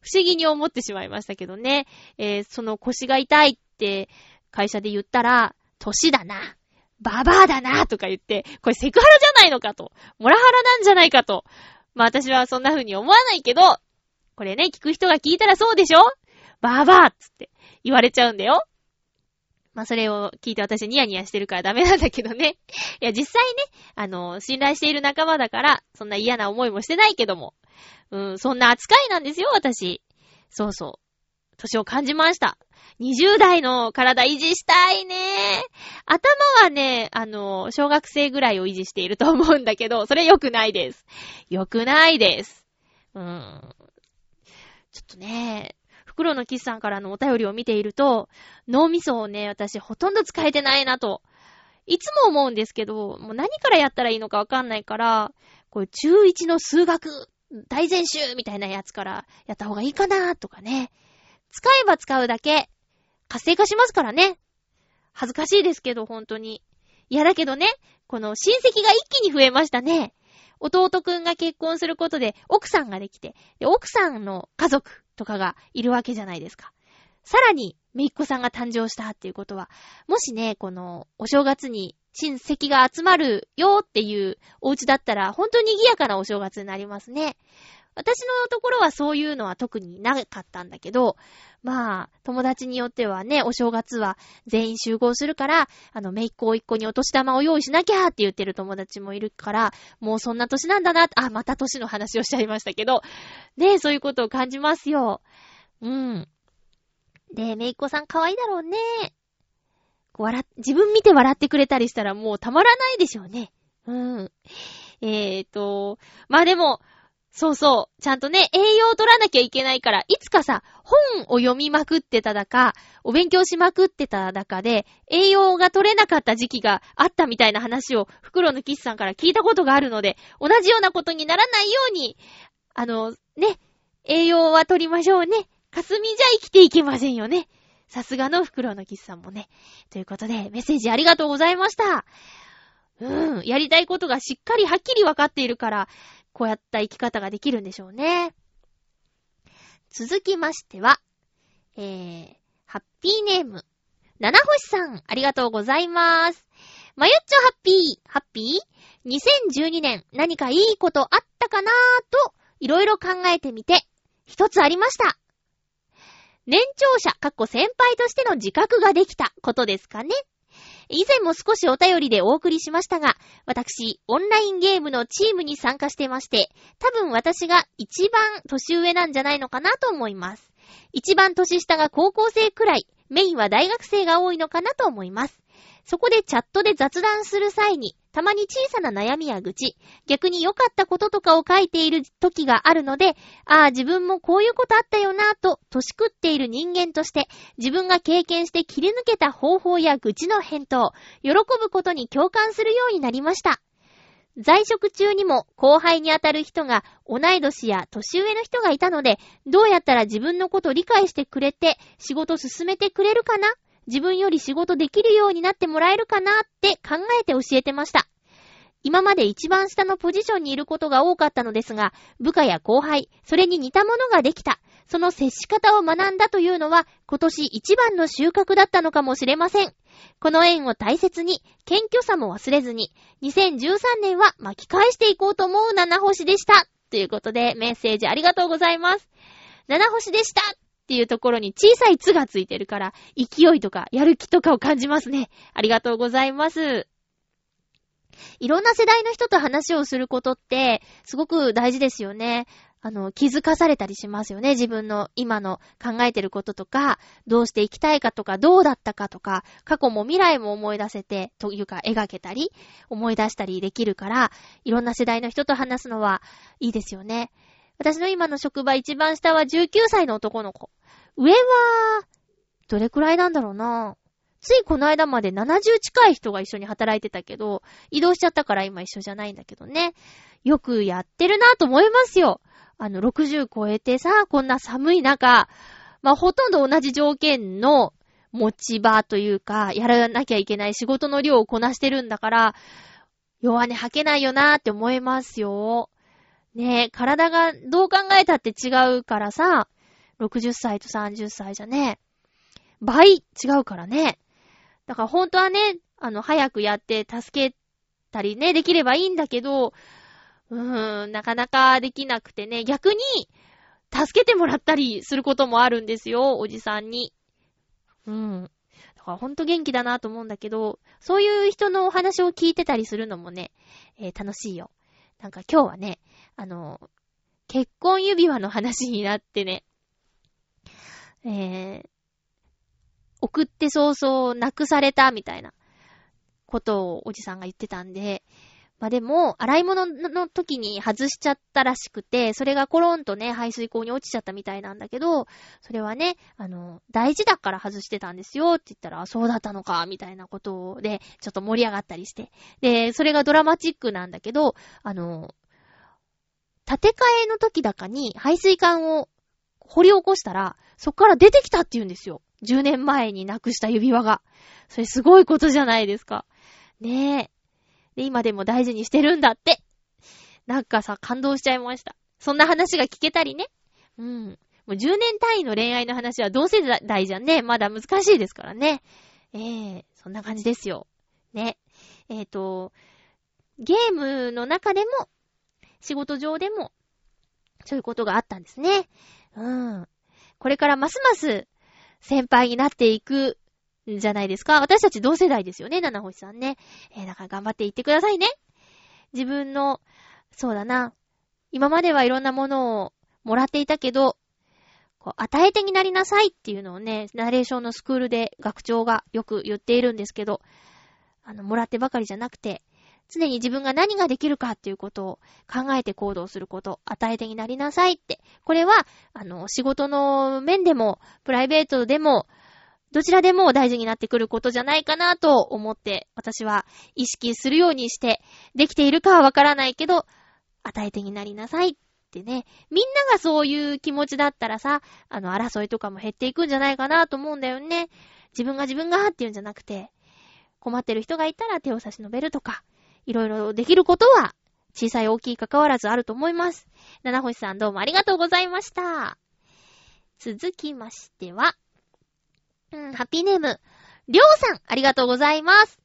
不思議に思ってしまいましたけどね。えー、その腰が痛いって会社で言ったら、歳だな。ババアだなとか言って、これセクハラじゃないのかと。モラハラなんじゃないかと。まあ私はそんな風に思わないけど、これね、聞く人が聞いたらそうでしょ？ババアっつって言われちゃうんだよ。まあ、それを聞いて私ニヤニヤしてるからダメなんだけどね。いや、実際ね、あの、信頼している仲間だから、そんな嫌な思いもしてないけども。うん、そんな扱いなんですよ、私。そうそう。年を感じました。20代の体維持したいね。頭はね、あの、小学生ぐらいを維持していると思うんだけど、それ良くないです。良くないです。うーん。ちょっとね、袋のキスさんからのお便りを見ていると、脳みそをね、私ほとんど使えてないなと。いつも思うんですけど、もう何からやったらいいのかわかんないから、こう中1の数学大全集みたいなやつからやった方がいいかなとかね。使えば使うだけ活性化しますからね。恥ずかしいですけど、本当に。いやだけどね、この親戚が一気に増えましたね。弟くんが結婚することで奥さんができて、で、奥さんの家族とかがいるわけじゃないですか。さらに、めいっ子さんが誕生したっていうことは、もしね、この、お正月に親戚が集まるよっていうお家だったら、本当に賑やかなお正月になりますね。私のところはそういうのは特になかったんだけど、まあ、友達によってはね、お正月は全員集合するから、あの、めいっ子おいっ子にお年玉を用意しなきゃって言ってる友達もいるから、もうそんな年なんだな、あ、また年の話をしちゃいましたけど、ねそういうことを感じますよ。うん。で、めいっ子さん可愛いだろうね。笑、自分見て笑ってくれたりしたらもうたまらないでしょうね。うん。えーと、まあでも、そうそう。ちゃんとね、栄養を取らなきゃいけないから、いつかさ、本を読みまくってただか、お勉強しまくってただかで、栄養が取れなかった時期があったみたいな話を、袋のキスさんから聞いたことがあるので、同じようなことにならないように、あの、ね、栄養は取りましょうね。霞じゃ生きていけませんよね。さすがの袋のキスさんもね。ということで、メッセージありがとうございました。うん、やりたいことがしっかりはっきり分かっているから、こうやった生き方ができるんでしょうね。続きましては、えー、ハッピーネーム、七星さん、ありがとうございます。まゆっちょハッピー、ハッピー ?2012 年何かいいことあったかなーと、いろいろ考えてみて、一つありました。年長者、かっこ先輩としての自覚ができたことですかね。以前も少しお便りでお送りしましたが、私、オンラインゲームのチームに参加してまして、多分私が一番年上なんじゃないのかなと思います。一番年下が高校生くらい、メインは大学生が多いのかなと思います。そこでチャットで雑談する際に、たまに小さな悩みや愚痴、逆に良かったこととかを書いている時があるので、ああ、自分もこういうことあったよなぁと、年食っている人間として、自分が経験して切り抜けた方法や愚痴の返答、喜ぶことに共感するようになりました。在職中にも後輩にあたる人が同い年や年上の人がいたので、どうやったら自分のこと理解してくれて仕事進めてくれるかな自分より仕事できるようになってもらえるかなって考えて教えてました。今まで一番下のポジションにいることが多かったのですが、部下や後輩、それに似たものができた。その接し方を学んだというのは、今年一番の収穫だったのかもしれません。この縁を大切に、謙虚さも忘れずに、2013年は巻き返していこうと思う七星でした。ということで、メッセージありがとうございます。七星でしたっていうところに小さいつがついてるから、勢いとかやる気とかを感じますね。ありがとうございます。いろんな世代の人と話をすることって、すごく大事ですよね。あの、気づかされたりしますよね。自分の今の考えてることとか、どうしていきたいかとか、どうだったかとか、過去も未来も思い出せて、というか描けたり、思い出したりできるから、いろんな世代の人と話すのはいいですよね。私の今の職場一番下は19歳の男の子。上は、どれくらいなんだろうな。ついこの間まで70近い人が一緒に働いてたけど、移動しちゃったから今一緒じゃないんだけどね。よくやってるなと思いますよ。あの、60超えてさ、こんな寒い中、まあ、ほとんど同じ条件の持ち場というか、やらなきゃいけない仕事の量をこなしてるんだから、弱音吐けないよなーって思いますよ。ねえ、体がどう考えたって違うからさ、60歳と30歳じゃね、倍違うからね。だから本当はね、あの、早くやって助けたりね、できればいいんだけど、うーん、なかなかできなくてね、逆に、助けてもらったりすることもあるんですよ、おじさんに。うん。だからほんと元気だなと思うんだけど、そういう人のお話を聞いてたりするのもね、えー、楽しいよ。なんか今日はね、あの、結婚指輪の話になってね、えー、送って早々なくされたみたいなことをおじさんが言ってたんで、まあでも、洗い物の時に外しちゃったらしくて、それがコロンとね、排水口に落ちちゃったみたいなんだけど、それはね、あの、大事だから外してたんですよって言ったら、そうだったのか、みたいなことで、ちょっと盛り上がったりして。で、それがドラマチックなんだけど、あの、建て替えの時だかに排水管を掘り起こしたら、そっから出てきたって言うんですよ。10年前になくした指輪が。それすごいことじゃないですか。ねえ。で、今でも大事にしてるんだって。なんかさ、感動しちゃいました。そんな話が聞けたりね。うん。もう10年単位の恋愛の話は同世代じゃんね。まだ難しいですからね。ええー、そんな感じですよ。ね。えっ、ー、と、ゲームの中でも、仕事上でも、そういうことがあったんですね。うん。これからますます先輩になっていくんじゃないですか。私たち同世代ですよね、七星さんね。えー、だから頑張っていってくださいね。自分の、そうだな。今まではいろんなものをもらっていたけど、こう、与え手になりなさいっていうのをね、ナレーションのスクールで学長がよく言っているんですけど、あの、もらってばかりじゃなくて、常に自分が何ができるかっていうことを考えて行動すること、与え手になりなさいって。これは、あの、仕事の面でも、プライベートでも、どちらでも大事になってくることじゃないかなと思って、私は意識するようにして、できているかはわからないけど、与え手になりなさいってね。みんながそういう気持ちだったらさ、あの、争いとかも減っていくんじゃないかなと思うんだよね。自分が自分がっていうんじゃなくて、困ってる人がいたら手を差し伸べるとか、いろいろできることは、小さい大きい関わらずあると思います。七星さんどうもありがとうございました。続きましては、うん、ハッピーネーム、りょうさん、ありがとうございます。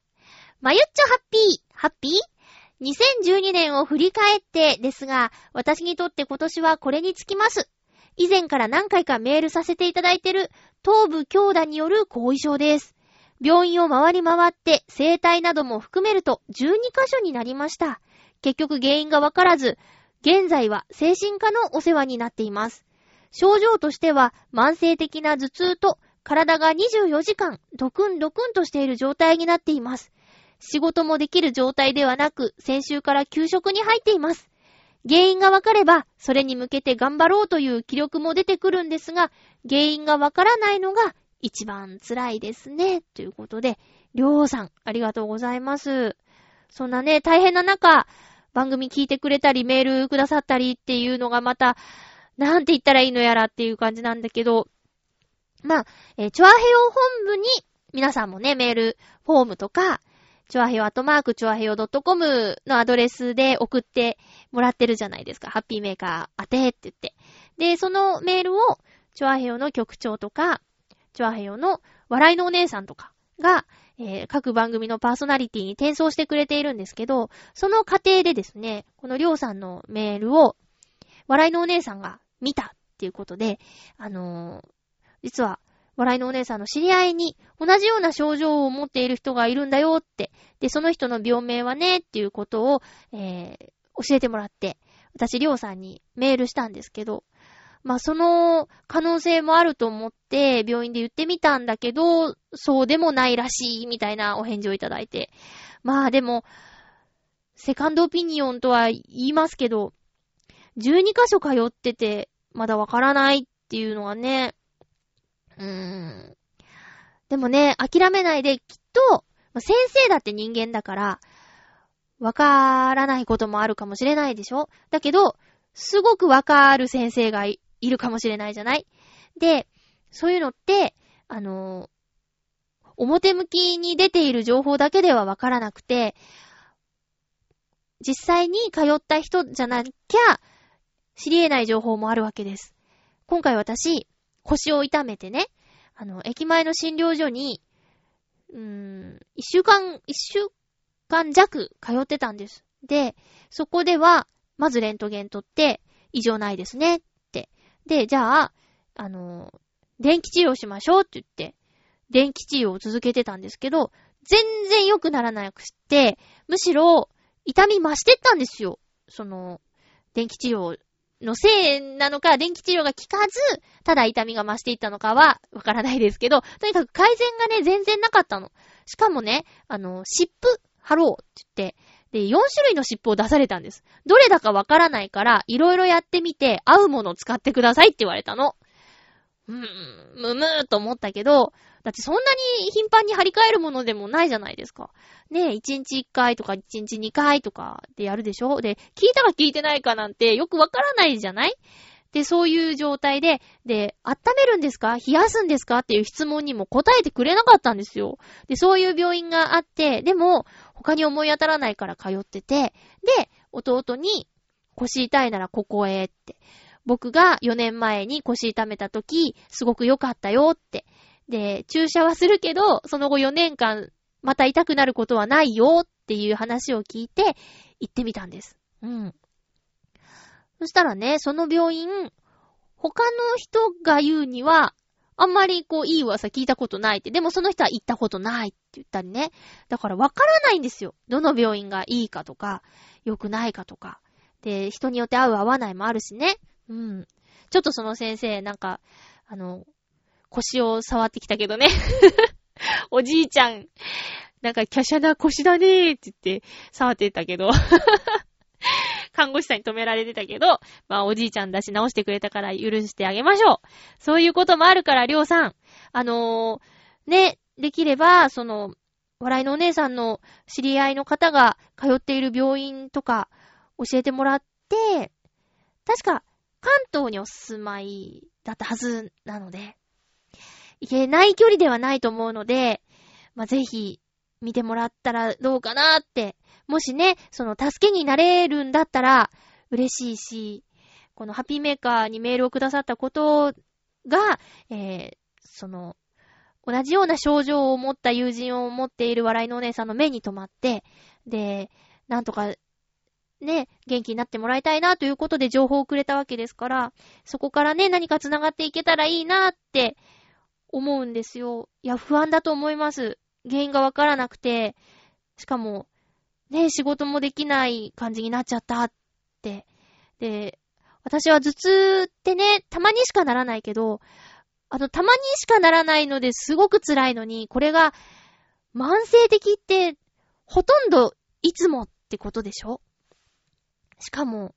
まゆっちょハッピー、ハッピー ?2012 年を振り返ってですが、私にとって今年はこれにつきます。以前から何回かメールさせていただいている頭部強打による後遺症です。病院を回り回って、生体なども含めると12カ所になりました。結局原因がわからず、現在は精神科のお世話になっています。症状としては、慢性的な頭痛と、体が24時間、ドクンドクンとしている状態になっています。仕事もできる状態ではなく、先週から休職に入っています。原因がわかれば、それに向けて頑張ろうという気力も出てくるんですが、原因がわからないのが一番辛いですね。ということで、りょうさん、ありがとうございます。そんなね、大変な中、番組聞いてくれたり、メールくださったりっていうのがまた、なんて言ったらいいのやらっていう感じなんだけど、まあ、えー、チョアヘヨ本部に、皆さんもね、メール、フォームとか、チョアヘヨアットマークチョアヘヨ .com のアドレスで送ってもらってるじゃないですか。ハッピーメーカー当てって言って。で、そのメールを、チョアヘヨの局長とか、チョアヘヨの笑いのお姉さんとかが、えー、各番組のパーソナリティに転送してくれているんですけど、その過程でですね、このりょうさんのメールを、笑いのお姉さんが見たっていうことで、あのー、実は、笑いのお姉さんの知り合いに同じような症状を持っている人がいるんだよって、で、その人の病名はねっていうことを、えー、教えてもらって、私、りょうさんにメールしたんですけど、まあ、その可能性もあると思って病院で言ってみたんだけど、そうでもないらしいみたいなお返事をいただいて。まあでも、セカンドオピニオンとは言いますけど、12箇所通ってて、まだわからないっていうのはね、うーん。でもね、諦めないで、きっと、先生だって人間だから、わからないこともあるかもしれないでしょ？だけど、すごくわかる先生がいいるかもしれないじゃない？で、そういうのって、あの、表向きに出ている情報だけではわからなくて、実際に通った人じゃなきゃ、知り得ない情報もあるわけです。今回私、腰を痛めてね、あの、駅前の診療所に、うーん、一週間、一週間弱通ってたんです。で、そこでは、まずレントゲン取って、異常ないですね。で、じゃあ、あの、電気治療しましょうって言って、電気治療を続けてたんですけど、全然良くならなくして、むしろ、痛み増してったんですよ。その、電気治療のせいなのか、電気治療が効かず、ただ痛みが増していったのかは、わからないですけど、とにかく改善がね、全然なかったの。しかもね、あの、湿布貼ろうって言って、で、4種類の尻尾を出されたんです。どれだかわからないから、いろいろやってみて、合うものを使ってくださいって言われたの。うーん、むむーと思ったけど、だってそんなに頻繁に張り替えるものでもないじゃないですか。ねえ、1日1回とか1日2回とかでやるでしょ？で、聞いたか聞いてないかなんてよくわからないじゃない？で、そういう状態で、で、温めるんですか？冷やすんですか？っていう質問にも答えてくれなかったんですよ。で、そういう病院があって、でも、他に思い当たらないから通ってて、で、弟に、腰痛いならここへって。僕が4年前に腰痛めた時、すごく良かったよって。で、注射はするけど、その後4年間、また痛くなることはないよっていう話を聞いて、行ってみたんです。うん。そしたらね、その病院、他の人が言うには、あんまりこう、いい噂聞いたことないって。でもその人は行ったことないって言ったりね。だからわからないんですよ。どの病院がいいかとか、良くないかとか。で、人によって合う合わないもあるしね。うん。ちょっとその先生、なんか、あの、腰を触ってきたけどね。おじいちゃん。なんか、華奢な腰だねーって言って、触ってたけど。看護師さんに止められてたけど、まあおじいちゃんだし直してくれたから許してあげましょう。そういうこともあるから、りょうさん。あのー、ね、できれば、その、笑いのお姉さんの知り合いの方が通っている病院とか教えてもらって、確か関東にお住まいだったはずなので、行けない距離ではないと思うので、まあ、ぜひ見てもらったらどうかなって。もしね、その助けになれるんだったら嬉しいし、このハッピーメーカーにメールをくださったことが、えー、その、同じような症状を持った友人を持っている笑いのお姉さんの目に留まって、で、なんとか、ね、元気になってもらいたいなということで情報をくれたわけですから、そこからね、何か繋がっていけたらいいなって思うんですよ。いや、不安だと思います。原因がわからなくて、しかも、ね、仕事もできない感じになっちゃったって。で、私は頭痛ってね、たまにしかならないけど、あの、たまにしかならないのですごく辛いのに、これが慢性的って、ほとんどいつもってことでしょ？しかも、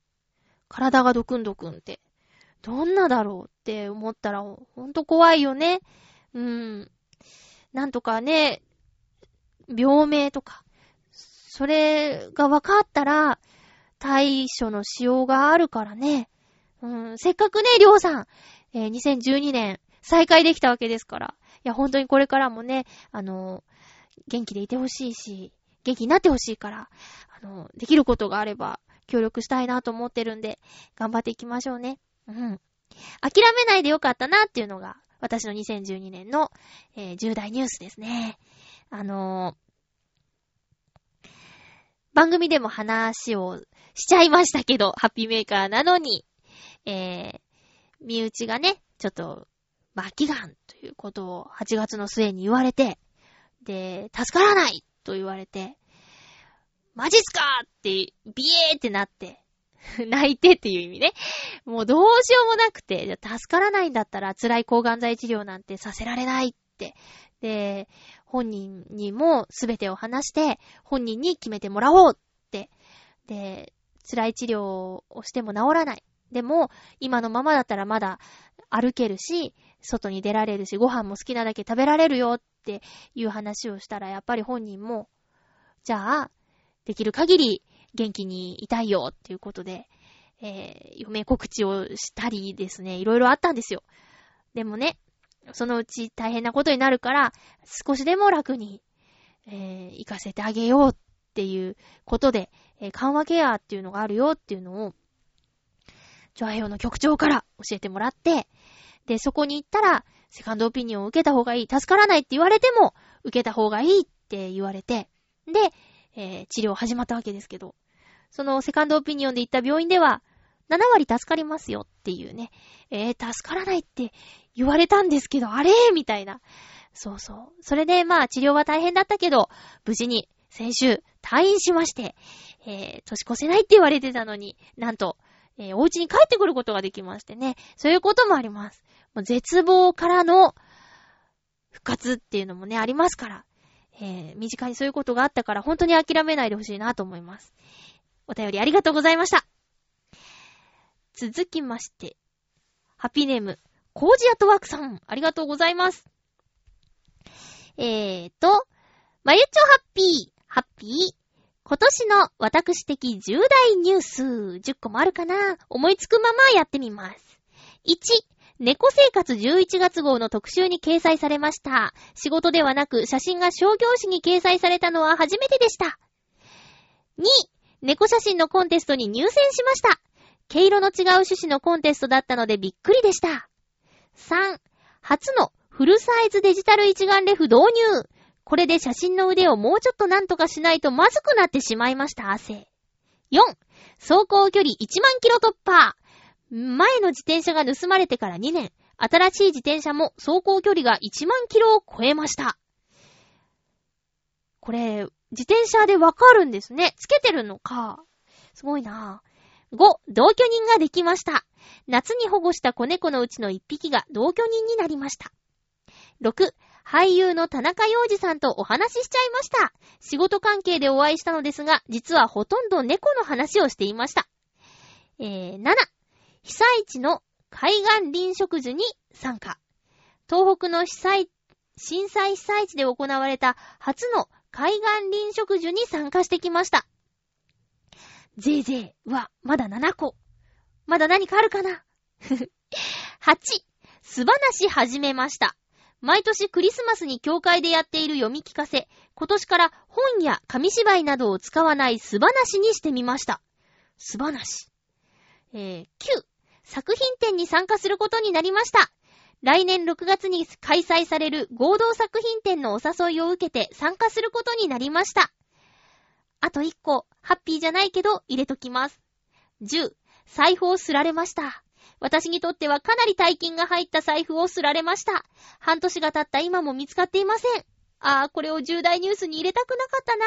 体がドクンドクンって、どんなだろうって思ったら、ほんと怖いよね。うん。なんとかね、病名とか、それが分かったら、対処のしようがあるからね。うん、せっかくね、りょうさん、えー、2012年、再開できたわけですから。いや、本当にこれからもね、あの、元気でいてほしいし、元気になってほしいから、あの、できることがあれば、協力したいなと思ってるんで、頑張っていきましょうね。うん。諦めないでよかったなっていうのが、私の2012年の、えー、重大ニュースですね。あのー、番組でも話をしちゃいましたけど、ハッピーメーカーなのに、えー、身内がね、ちょっと末期がんということを8月の末に言われて、で、助からないと言われて、マジっすかって、ビエーってなって、泣いてっていう意味ね。もうどうしようもなくて、助からないんだったら辛い抗がん剤治療なんてさせられないって。で、本人にも全てを話して、本人に決めてもらおうって。で、辛い治療をしても治らない。でも、今のままだったらまだ歩けるし、外に出られるし、ご飯も好きなだけ食べられるよっていう話をしたら、やっぱり本人も、じゃあ、できる限り元気にいたいよっていうことで、えー、嫁告知をしたりですね、いろいろあったんですよ。でもね、そのうち大変なことになるから、少しでも楽に、えー、行かせてあげようっていうことで、えー、緩和ケアっていうのがあるよっていうのを、ジョアヘヨの局長から教えてもらって、で、そこに行ったら、セカンドオピニオンを受けた方がいい。助からないって言われても、受けた方がいいって言われて、で、えー、治療始まったわけですけど、そのセカンドオピニオンで行った病院では、7割助かりますよっていうね、えー、助からないって言われたんですけど、あれ？みたいな。そうそう。それでまあ治療は大変だったけど、無事に先週退院しまして、えー、年越せないって言われてたのに、なんと、えー、お家に帰ってくることができましてね。そういうこともあります。もう絶望からの復活っていうのもね、ありますから。えー、身近にそういうことがあったから、本当に諦めないでほしいなと思います。お便りありがとうございました。続きまして、ハピーネーム、コージアトワークさん、ありがとうございます。えーと、まゆちょハッピー、ハッピー。今年の私的重大ニュース、10個もあるかな思いつくままやってみます。1、猫生活11月号の特集に掲載されました。仕事ではなく写真が商業誌に掲載されたのは初めてでした。2、猫写真のコンテストに入選しました。毛色の違う趣旨のコンテストだったのでびっくりでした。3、初のフルサイズデジタル一眼レフ導入。これで写真の腕をもうちょっとなんとかしないとまずくなってしまいました、汗。4、走行距離1万キロ突破。前の自転車が盗まれてから2年、新しい自転車も走行距離が1万キロを超えました。これ、自転車でわかるんですね。つけてるのか。すごいなぁ。5、同居人ができました。夏に保護した子猫のうちの1匹が同居人になりました。6、俳優の田中洋二さんとお話ししちゃいました。仕事関係でお会いしたのですが、実はほとんど猫の話をしていました。えー、7、被災地の海岸林植樹に参加。東北の被災、震災被災地で行われた初の海岸林植樹に参加してきました。ぜいぜいは、まだ7個。まだ何かあるかな ?8、素話始めました。毎年クリスマスに教会でやっている読み聞かせ、今年から本や紙芝居などを使わない素話にしてみました。素話。えー、9、作品展に参加することになりました。来年6月に開催される合同作品展のお誘いを受けて参加することになりました。あと1個、ハッピーじゃないけど入れときます。10、財布をすられました。私にとってはかなり大金が入った財布をすられました。半年が経った今も見つかっていません。ああ、これを重大ニュースに入れたくなかったな。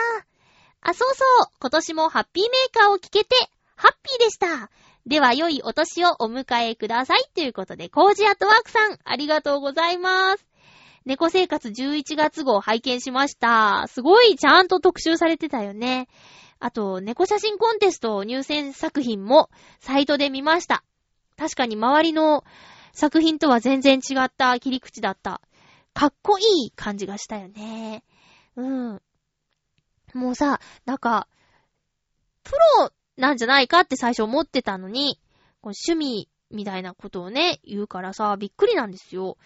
あ、そうそう。今年もハッピーメーカーを聞けて、ハッピーでした。では、良いお年をお迎えください。ということで、コージアットワークさん、ありがとうございます。猫生活11月号拝見しました。すごいちゃんと特集されてたよね。あと、猫写真コンテスト入選作品もサイトで見ました。確かに周りの作品とは全然違った切り口だった。かっこいい感じがしたよね。うん。もうさ、なんか、プロなんじゃないかって最初思ってたのに、趣味みたいなことをね、言うからさ、びっくりなんですよ。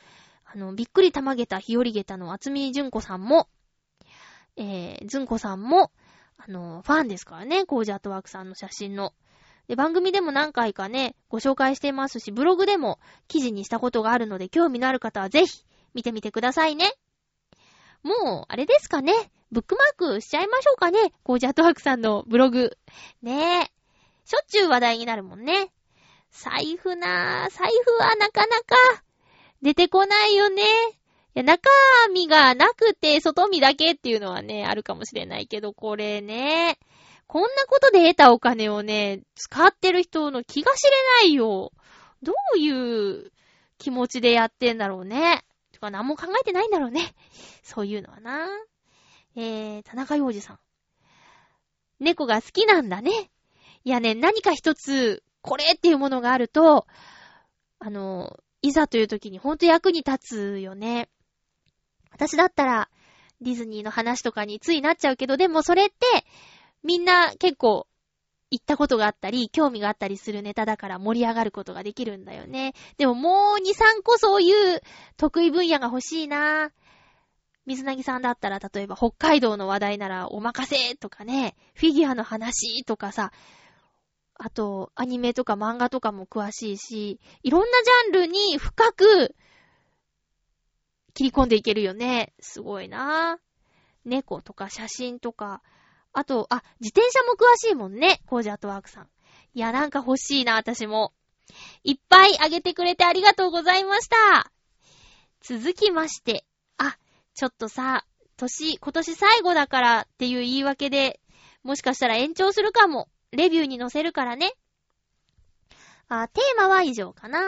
あの、びっくりたまげた日和げたの厚み純子さんも、えー、純子さんも、あの、ファンですからね、コージアートワークさんの写真の。で、番組でも何回かね、ご紹介してますし、ブログでも記事にしたことがあるので、興味のある方はぜひ見てみてくださいね。もう、あれですかね。ブックマークしちゃいましょうかね。コージアットワークさんのブログ。ねえ。しょっちゅう話題になるもんね。財布なぁ。財布はなかなか出てこないよね。いや、中身がなくて外身だけっていうのはね、あるかもしれないけど、これね。こんなことで得たお金をね、使ってる人の気が知れないよ。どういう気持ちでやってんだろうね。とか何も考えてないんだろうね。そういうのはな。えー、田中洋二さん。猫が好きなんだね。いやね、何か一つ、これっていうものがあると、あの、いざという時にほんと役に立つよね。私だったら、ディズニーの話とかについなっちゃうけど、でもそれって、みんな結構、行ったことがあったり、興味があったりするネタだから盛り上がることができるんだよね。でももう2、3個そういう得意分野が欲しいな。水なぎさんだったら、例えば北海道の話題ならお任せとかね、フィギュアの話とかさ、あと、アニメとか漫画とかも詳しいし、いろんなジャンルに深く切り込んでいけるよね。すごいな猫とか写真とか、あと、あ、自転車も詳しいもんね。コージアットワークさん。いや、なんか欲しいな、私も。いっぱいあげてくれてありがとうございました。続きまして、あちょっとさ、年、今年最後だからっていう言い訳で、もしかしたら延長するかも。レビューに載せるからね。あ、テーマは以上かな。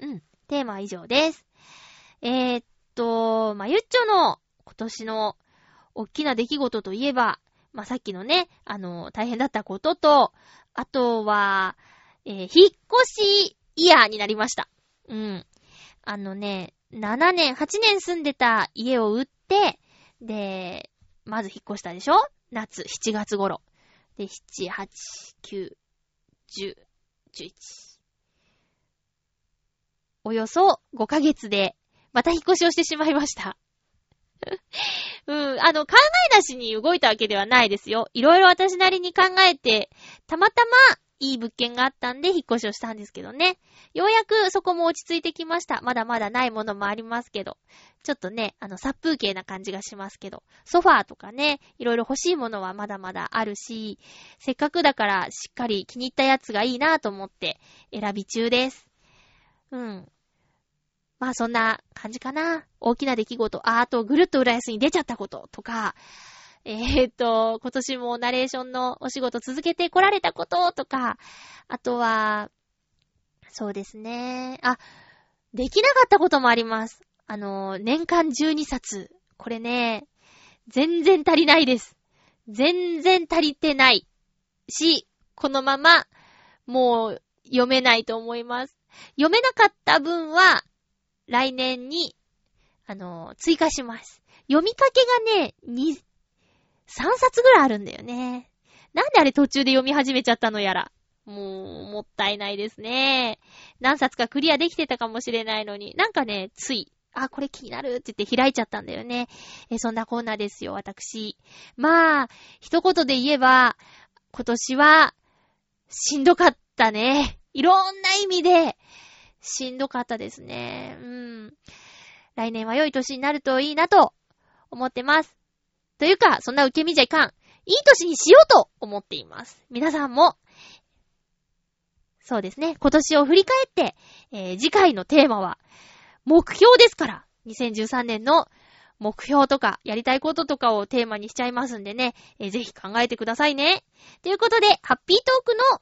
うん、テーマは以上です。えー、っと、まゆっちょの今年の大きな出来事といえば、まあ、さっきのね、あの、大変だったことと、あとは、えー、引っ越しイヤーになりました。うん。あのね、7年、8年住んでた家を売って、で、まず引っ越したでしょ？夏、7月頃。で、7、8、9、10、11。およそ5ヶ月で、また引っ越しをしてしまいました。うん、あの、考えなしに動いたわけではないですよ。いろいろ私なりに考えて、たまたまいい物件があったんで引っ越しをしたんですけどね。ようやくそこも落ち着いてきました。まだまだないものもありますけど。ちょっとね、あの、殺風景な感じがしますけど。ソファーとかね、いろいろ欲しいものはまだまだあるし、せっかくだからしっかり気に入ったやつがいいなと思って選び中です。うん。まあそんな感じかな。大きな出来事。あ、あとぐるっと浦安に出ちゃったこととか、えー、っと、今年もナレーションのお仕事続けてこられたこととか、あとは、そうですね。あ、できなかったこともあります。あの、年間12冊。これね、全然足りないです。全然足りてない。し、このまま、もう、読めないと思います。読めなかった分は、来年に、あの、追加します。読みかけがね、2、3冊ぐらいあるんだよね。なんであれ途中で読み始めちゃったのやら。もう、もったいないですね。何冊かクリアできてたかもしれないのに、なんかね、つい、あ、これ気になるって言って開いちゃったんだよね。え、そんなコーナーですよ、私。まあ、一言で言えば、今年は、しんどかったね。いろんな意味で、しんどかったですね。うん。来年は良い年になるといいなと思ってます。というか、そんな受け身じゃいかん。いい年にしようと思っています。皆さんも、そうですね、今年を振り返って、えー、次回のテーマは、目標ですから、2013年の目標とか、やりたいこととかをテーマにしちゃいますんでね、えー、ぜひ考えてくださいね。ということで、ハッピートークの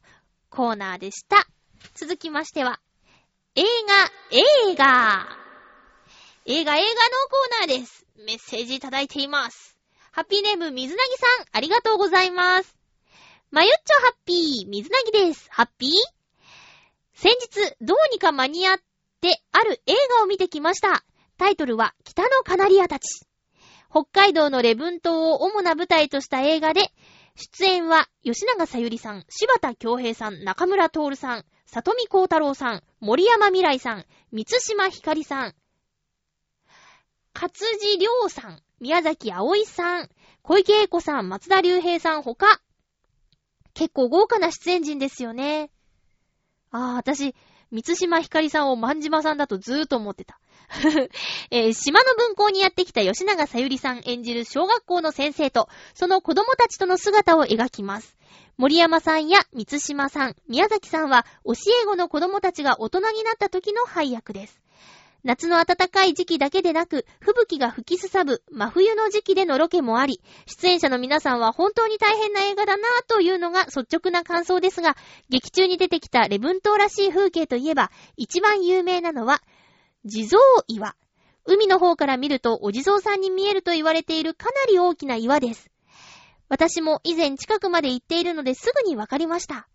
コーナーでした。続きましては、映画、映画。映画、映画のコーナーです。メッセージいただいています。ハッピーネーム、水なぎさん、ありがとうございます。まゆっちょハッピー、水なぎです。ハッピー？先日、どうにか間に合ってある映画を見てきました。タイトルは、北のカナリアたち。北海道のレブン島を主な舞台とした映画で、出演は、吉永さゆりさん、柴田京平さん、中村徹さん、里見光太郎さん、森山未来さん、三島ひかりさん、勝地良さん、宮崎葵さん、小池栄子さん、松田隆平さんほか、結構豪華な出演陣ですよね。ああ、私、三島ひかりさんを万島さんだとずーっと思ってた。えー、島の文校にやってきた吉永さゆりさん演じる小学校の先生と、その子供たちとの姿を描きます。森山さんや三島さん、宮崎さんは教え子の子供たちが大人になった時の配役です。夏の暖かい時期だけでなく、吹雪が吹きすさぶ真冬の時期でのロケもあり、出演者の皆さんは本当に大変な映画だなぁというのが率直な感想ですが、劇中に出てきたレブン島らしい風景といえば、一番有名なのは、地蔵岩。海の方から見るとお地蔵さんに見えると言われているかなり大きな岩です。私も以前近くまで行っているのですぐにわかりました。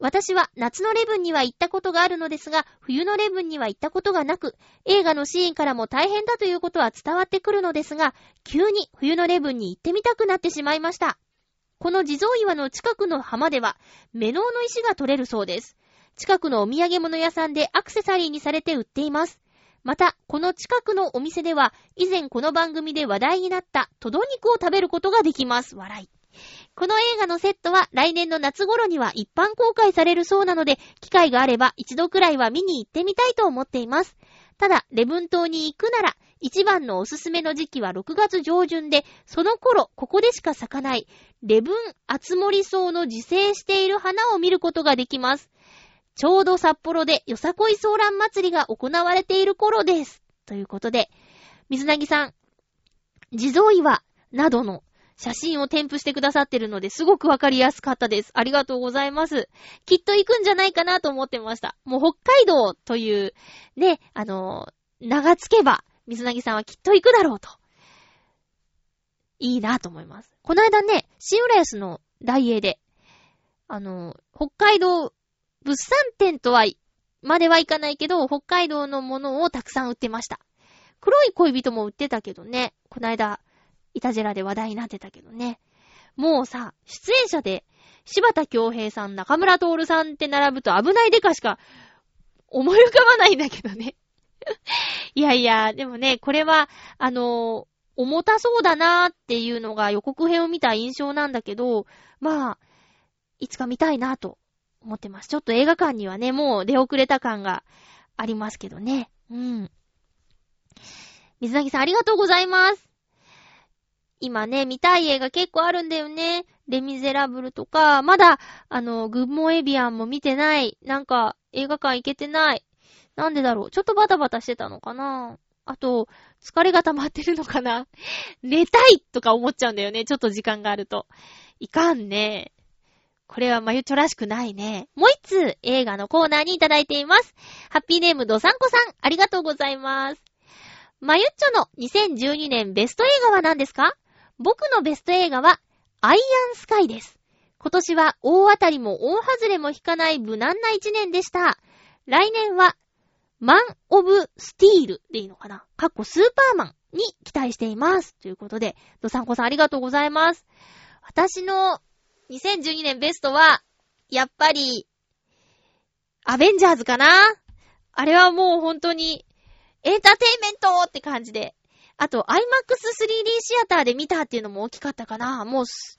私は夏のレブンには行ったことがあるのですが、冬のレブンには行ったことがなく、映画のシーンからも大変だということは伝わってくるのですが、急に冬のレブンに行ってみたくなってしまいました。この地蔵岩の近くの浜では、メノウの石が取れるそうです。近くのお土産物屋さんでアクセサリーにされて売っています。また、この近くのお店では、以前この番組で話題になったトド肉を食べることができます。笑い。この映画のセットは来年の夏頃には一般公開されるそうなので、機会があれば一度くらいは見に行ってみたいと思っています。ただ、レブン島に行くなら、一番のおすすめの時期は6月上旬で、その頃、ここでしか咲かない、レブン厚森草の自生している花を見ることができます。ちょうど札幌でよさこいソーラン祭りが行われている頃です。ということで、水なぎさん、地蔵岩などの写真を添付してくださってるので、すごくわかりやすかったです。ありがとうございます。きっと行くんじゃないかなと思ってました。もう北海道という、ね、あの、名がつけば、水なぎさんはきっと行くだろうと。いいなと思います。この間ね、新浦安の大英で、あの、北海道物産展とは、まではいかないけど、北海道のものをたくさん売ってました。黒い恋人も売ってたけどね、この間、イタジェラで話題になってたけどね。もうさ、出演者で、柴田京平さん、中村徹さんって並ぶと危ないデカしか思い浮かばないんだけどね。いやいや、でもね、これは、あの重たそうだなーっていうのが予告編を見た印象なんだけど、まあ、いつか見たいなと思ってます。ちょっと映画館にはね、もう出遅れた感がありますけどね。うん。水なぎさんありがとうございます。今ね、見たい映画結構あるんだよね。レミゼラブルとか、まだ、あの、グッモエビアンも見てない。なんか、映画館行けてない。なんでだろう。ちょっとバタバタしてたのかなあと、疲れが溜まってるのかな 寝たいとか思っちゃうんだよね。ちょっと時間があると。いかんね。これはまゆちょらしくないね。もう一通映画のコーナーにいただいています。ハッピーネームドサンコさん、ありがとうございます。まゆっちょの2012年ベスト映画は何ですか？僕のベスト映画は、アイアンスカイです。今年は大当たりも大外れも引かない無難な一年でした。来年は、マン・オブ・スティールでいいのかなかっこスーパーマンに期待しています。ということで、ドサンコさんありがとうございます。私の2012年ベストは、やっぱり、アベンジャーズかなあれはもう本当に、エンターテイメントって感じで。あと、IMAX3D シアターで見たっていうのも大きかったかなもうす、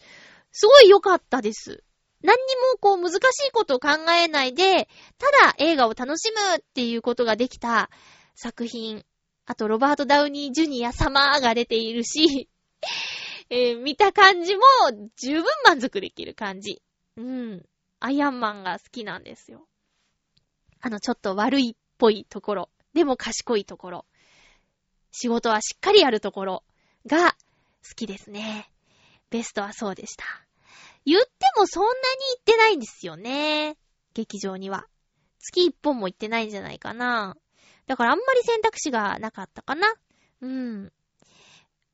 すごい良かったです。何にもこう難しいことを考えないで、ただ映画を楽しむっていうことができた作品。あと、ロバート・ダウニー・ジュニア様が出ているし、えー、見た感じも十分満足できる感じ。うん。アイアンマンが好きなんですよ。あの、ちょっと悪いっぽいところ。でも賢いところ。仕事はしっかりやるところが好きですね。ベストはそうでした。言ってもそんなに行ってないんですよね。劇場には。月一本も行ってないんじゃないかな。だからあんまり選択肢がなかったかな。うん。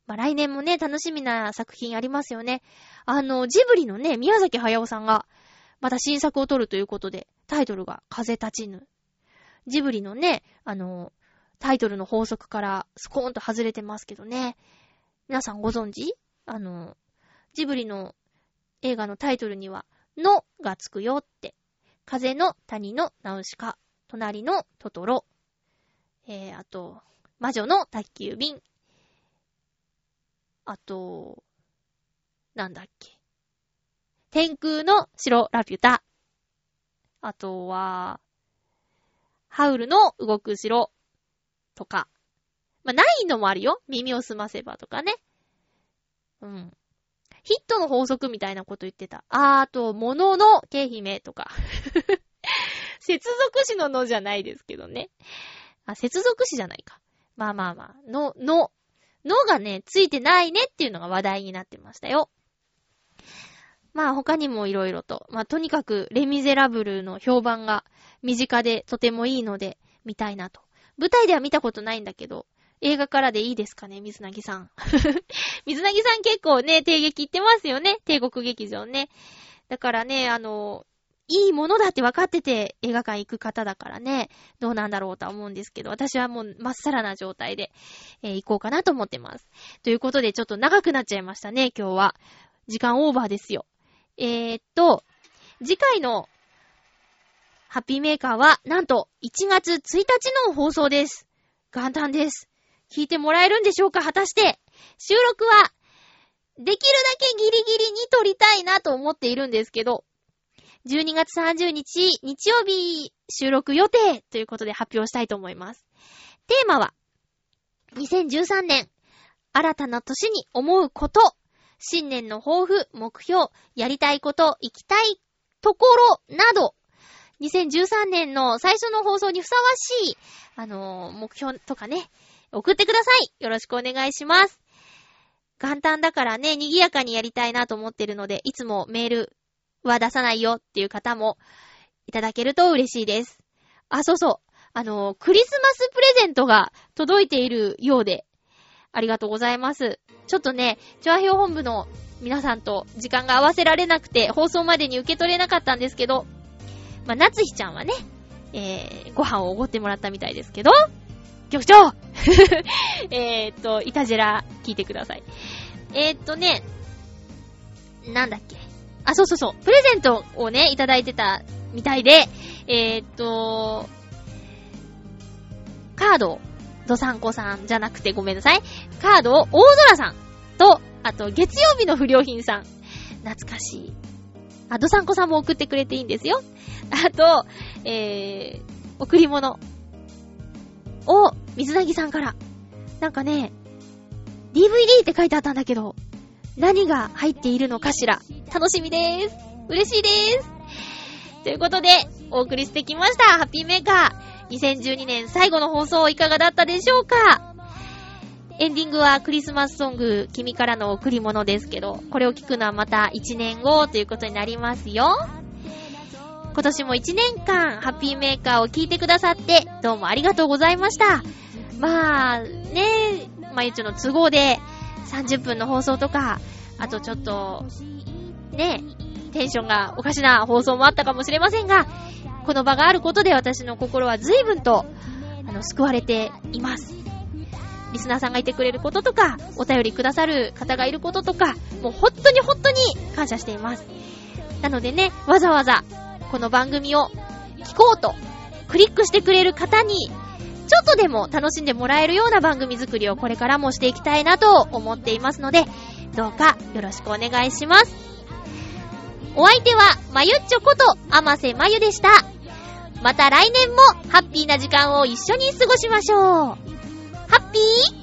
まあ、来年もね、楽しみな作品ありますよね。あの、ジブリのね、宮崎駿さんが、また新作を撮るということで、タイトルが風立ちぬ。ジブリのね、あの、タイトルの法則からスコーンと外れてますけどね。皆さんご存知？あの、ジブリの映画のタイトルには、のがつくよって。風の谷のナウシカ、隣のトトロ、えー、あと、魔女の宅急便、あと、なんだっけ。天空の城ラピュタ。あとは、ハウルの動く城とか。まあ、ないのもあるよ。耳を澄ませばとかね。うん。ヒットの法則みたいなこと言ってた。あーと、物の経姫とか。接続詞ののじゃないですけどね。あ、接続詞じゃないか。まあまあまあ。の、の、のがね、ついてないねっていうのが話題になってましたよ。まあ他にも色々と。まあとにかく、レミゼラブルの評判が身近でとてもいいので、見たいなと。舞台では見たことないんだけど、映画からでいいですかね、水なぎさん。水なぎさん結構ね、帝劇行ってますよね。帝国劇場ね。だからね、あの、いいものだって分かってて映画館行く方だからね、どうなんだろうとは思うんですけど、私はもうまっさらな状態で、えー、行こうかなと思ってます。ということで、ちょっと長くなっちゃいましたね、今日は。時間オーバーですよ。えー、っと、次回のハッピーメーカーは、なんと1月1日の放送です。元旦です。聞いてもらえるんでしょうか？果たして。収録は、できるだけギリギリに撮りたいなと思っているんですけど、12月30日、日曜日収録予定ということで発表したいと思います。テーマは、2013年、新たな年に思うこと、新年の抱負、目標、やりたいこと、行きたいところなど、2013年の最初の放送にふさわしい、あのー、目標とかね、送ってくださいよろしくお願いします。元旦だからね、賑やかにやりたいなと思ってるので、いつもメールは出さないよっていう方もいただけると嬉しいです。あ、そうそう。あの、クリスマスプレゼントが届いているようで、ありがとうございます。ちょっとね、チョアヘオ本部の皆さんと時間が合わせられなくて、放送までに受け取れなかったんですけど、まあ、夏日ちゃんはね、えー、ご飯をおごってもらったみたいですけど、局長 えっと、いたじら聞いてください。えー、っとね、なんだっけ。あ、そうそうそう。プレゼントをね、いただいてたみたいで、えー、っと、カードを、ドサンコさんじゃなくてごめんなさい。カードを大空さんと、あと月曜日の不良品さん。懐かしい。あ、ドサンコさんも送ってくれていいんですよ。あと、えー、贈り物を、水なぎさんから。なんかね、DVD って書いてあったんだけど、何が入っているのかしら。楽しみでーす。嬉しいでーす。ということで、お送りしてきました。ハッピーメーカー。2012年最後の放送いかがだったでしょうかエンディングはクリスマスソング、君からの贈り物ですけど、これを聞くのはまた1年後ということになりますよ。今年も1年間、ハッピーメーカーを聞いてくださって、どうもありがとうございました。まあ、ね、まゆちの都合で30分の放送とか、あとちょっと、ね、テンションがおかしな放送もあったかもしれませんが、この場があることで私の心は随分と、あの、救われています。リスナーさんがいてくれることとか、お便りくださる方がいることとか、もう本当に本当に感謝しています。なのでね、わざわざ、この番組を聞こうと、クリックしてくれる方に、ちょっとでも楽しんでもらえるような番組作りをこれからもしていきたいなと思っていますので、どうかよろしくお願いします。お相手は、まゆっちょこと、あませまゆでした。また来年もハッピーな時間を一緒に過ごしましょう。ハッピー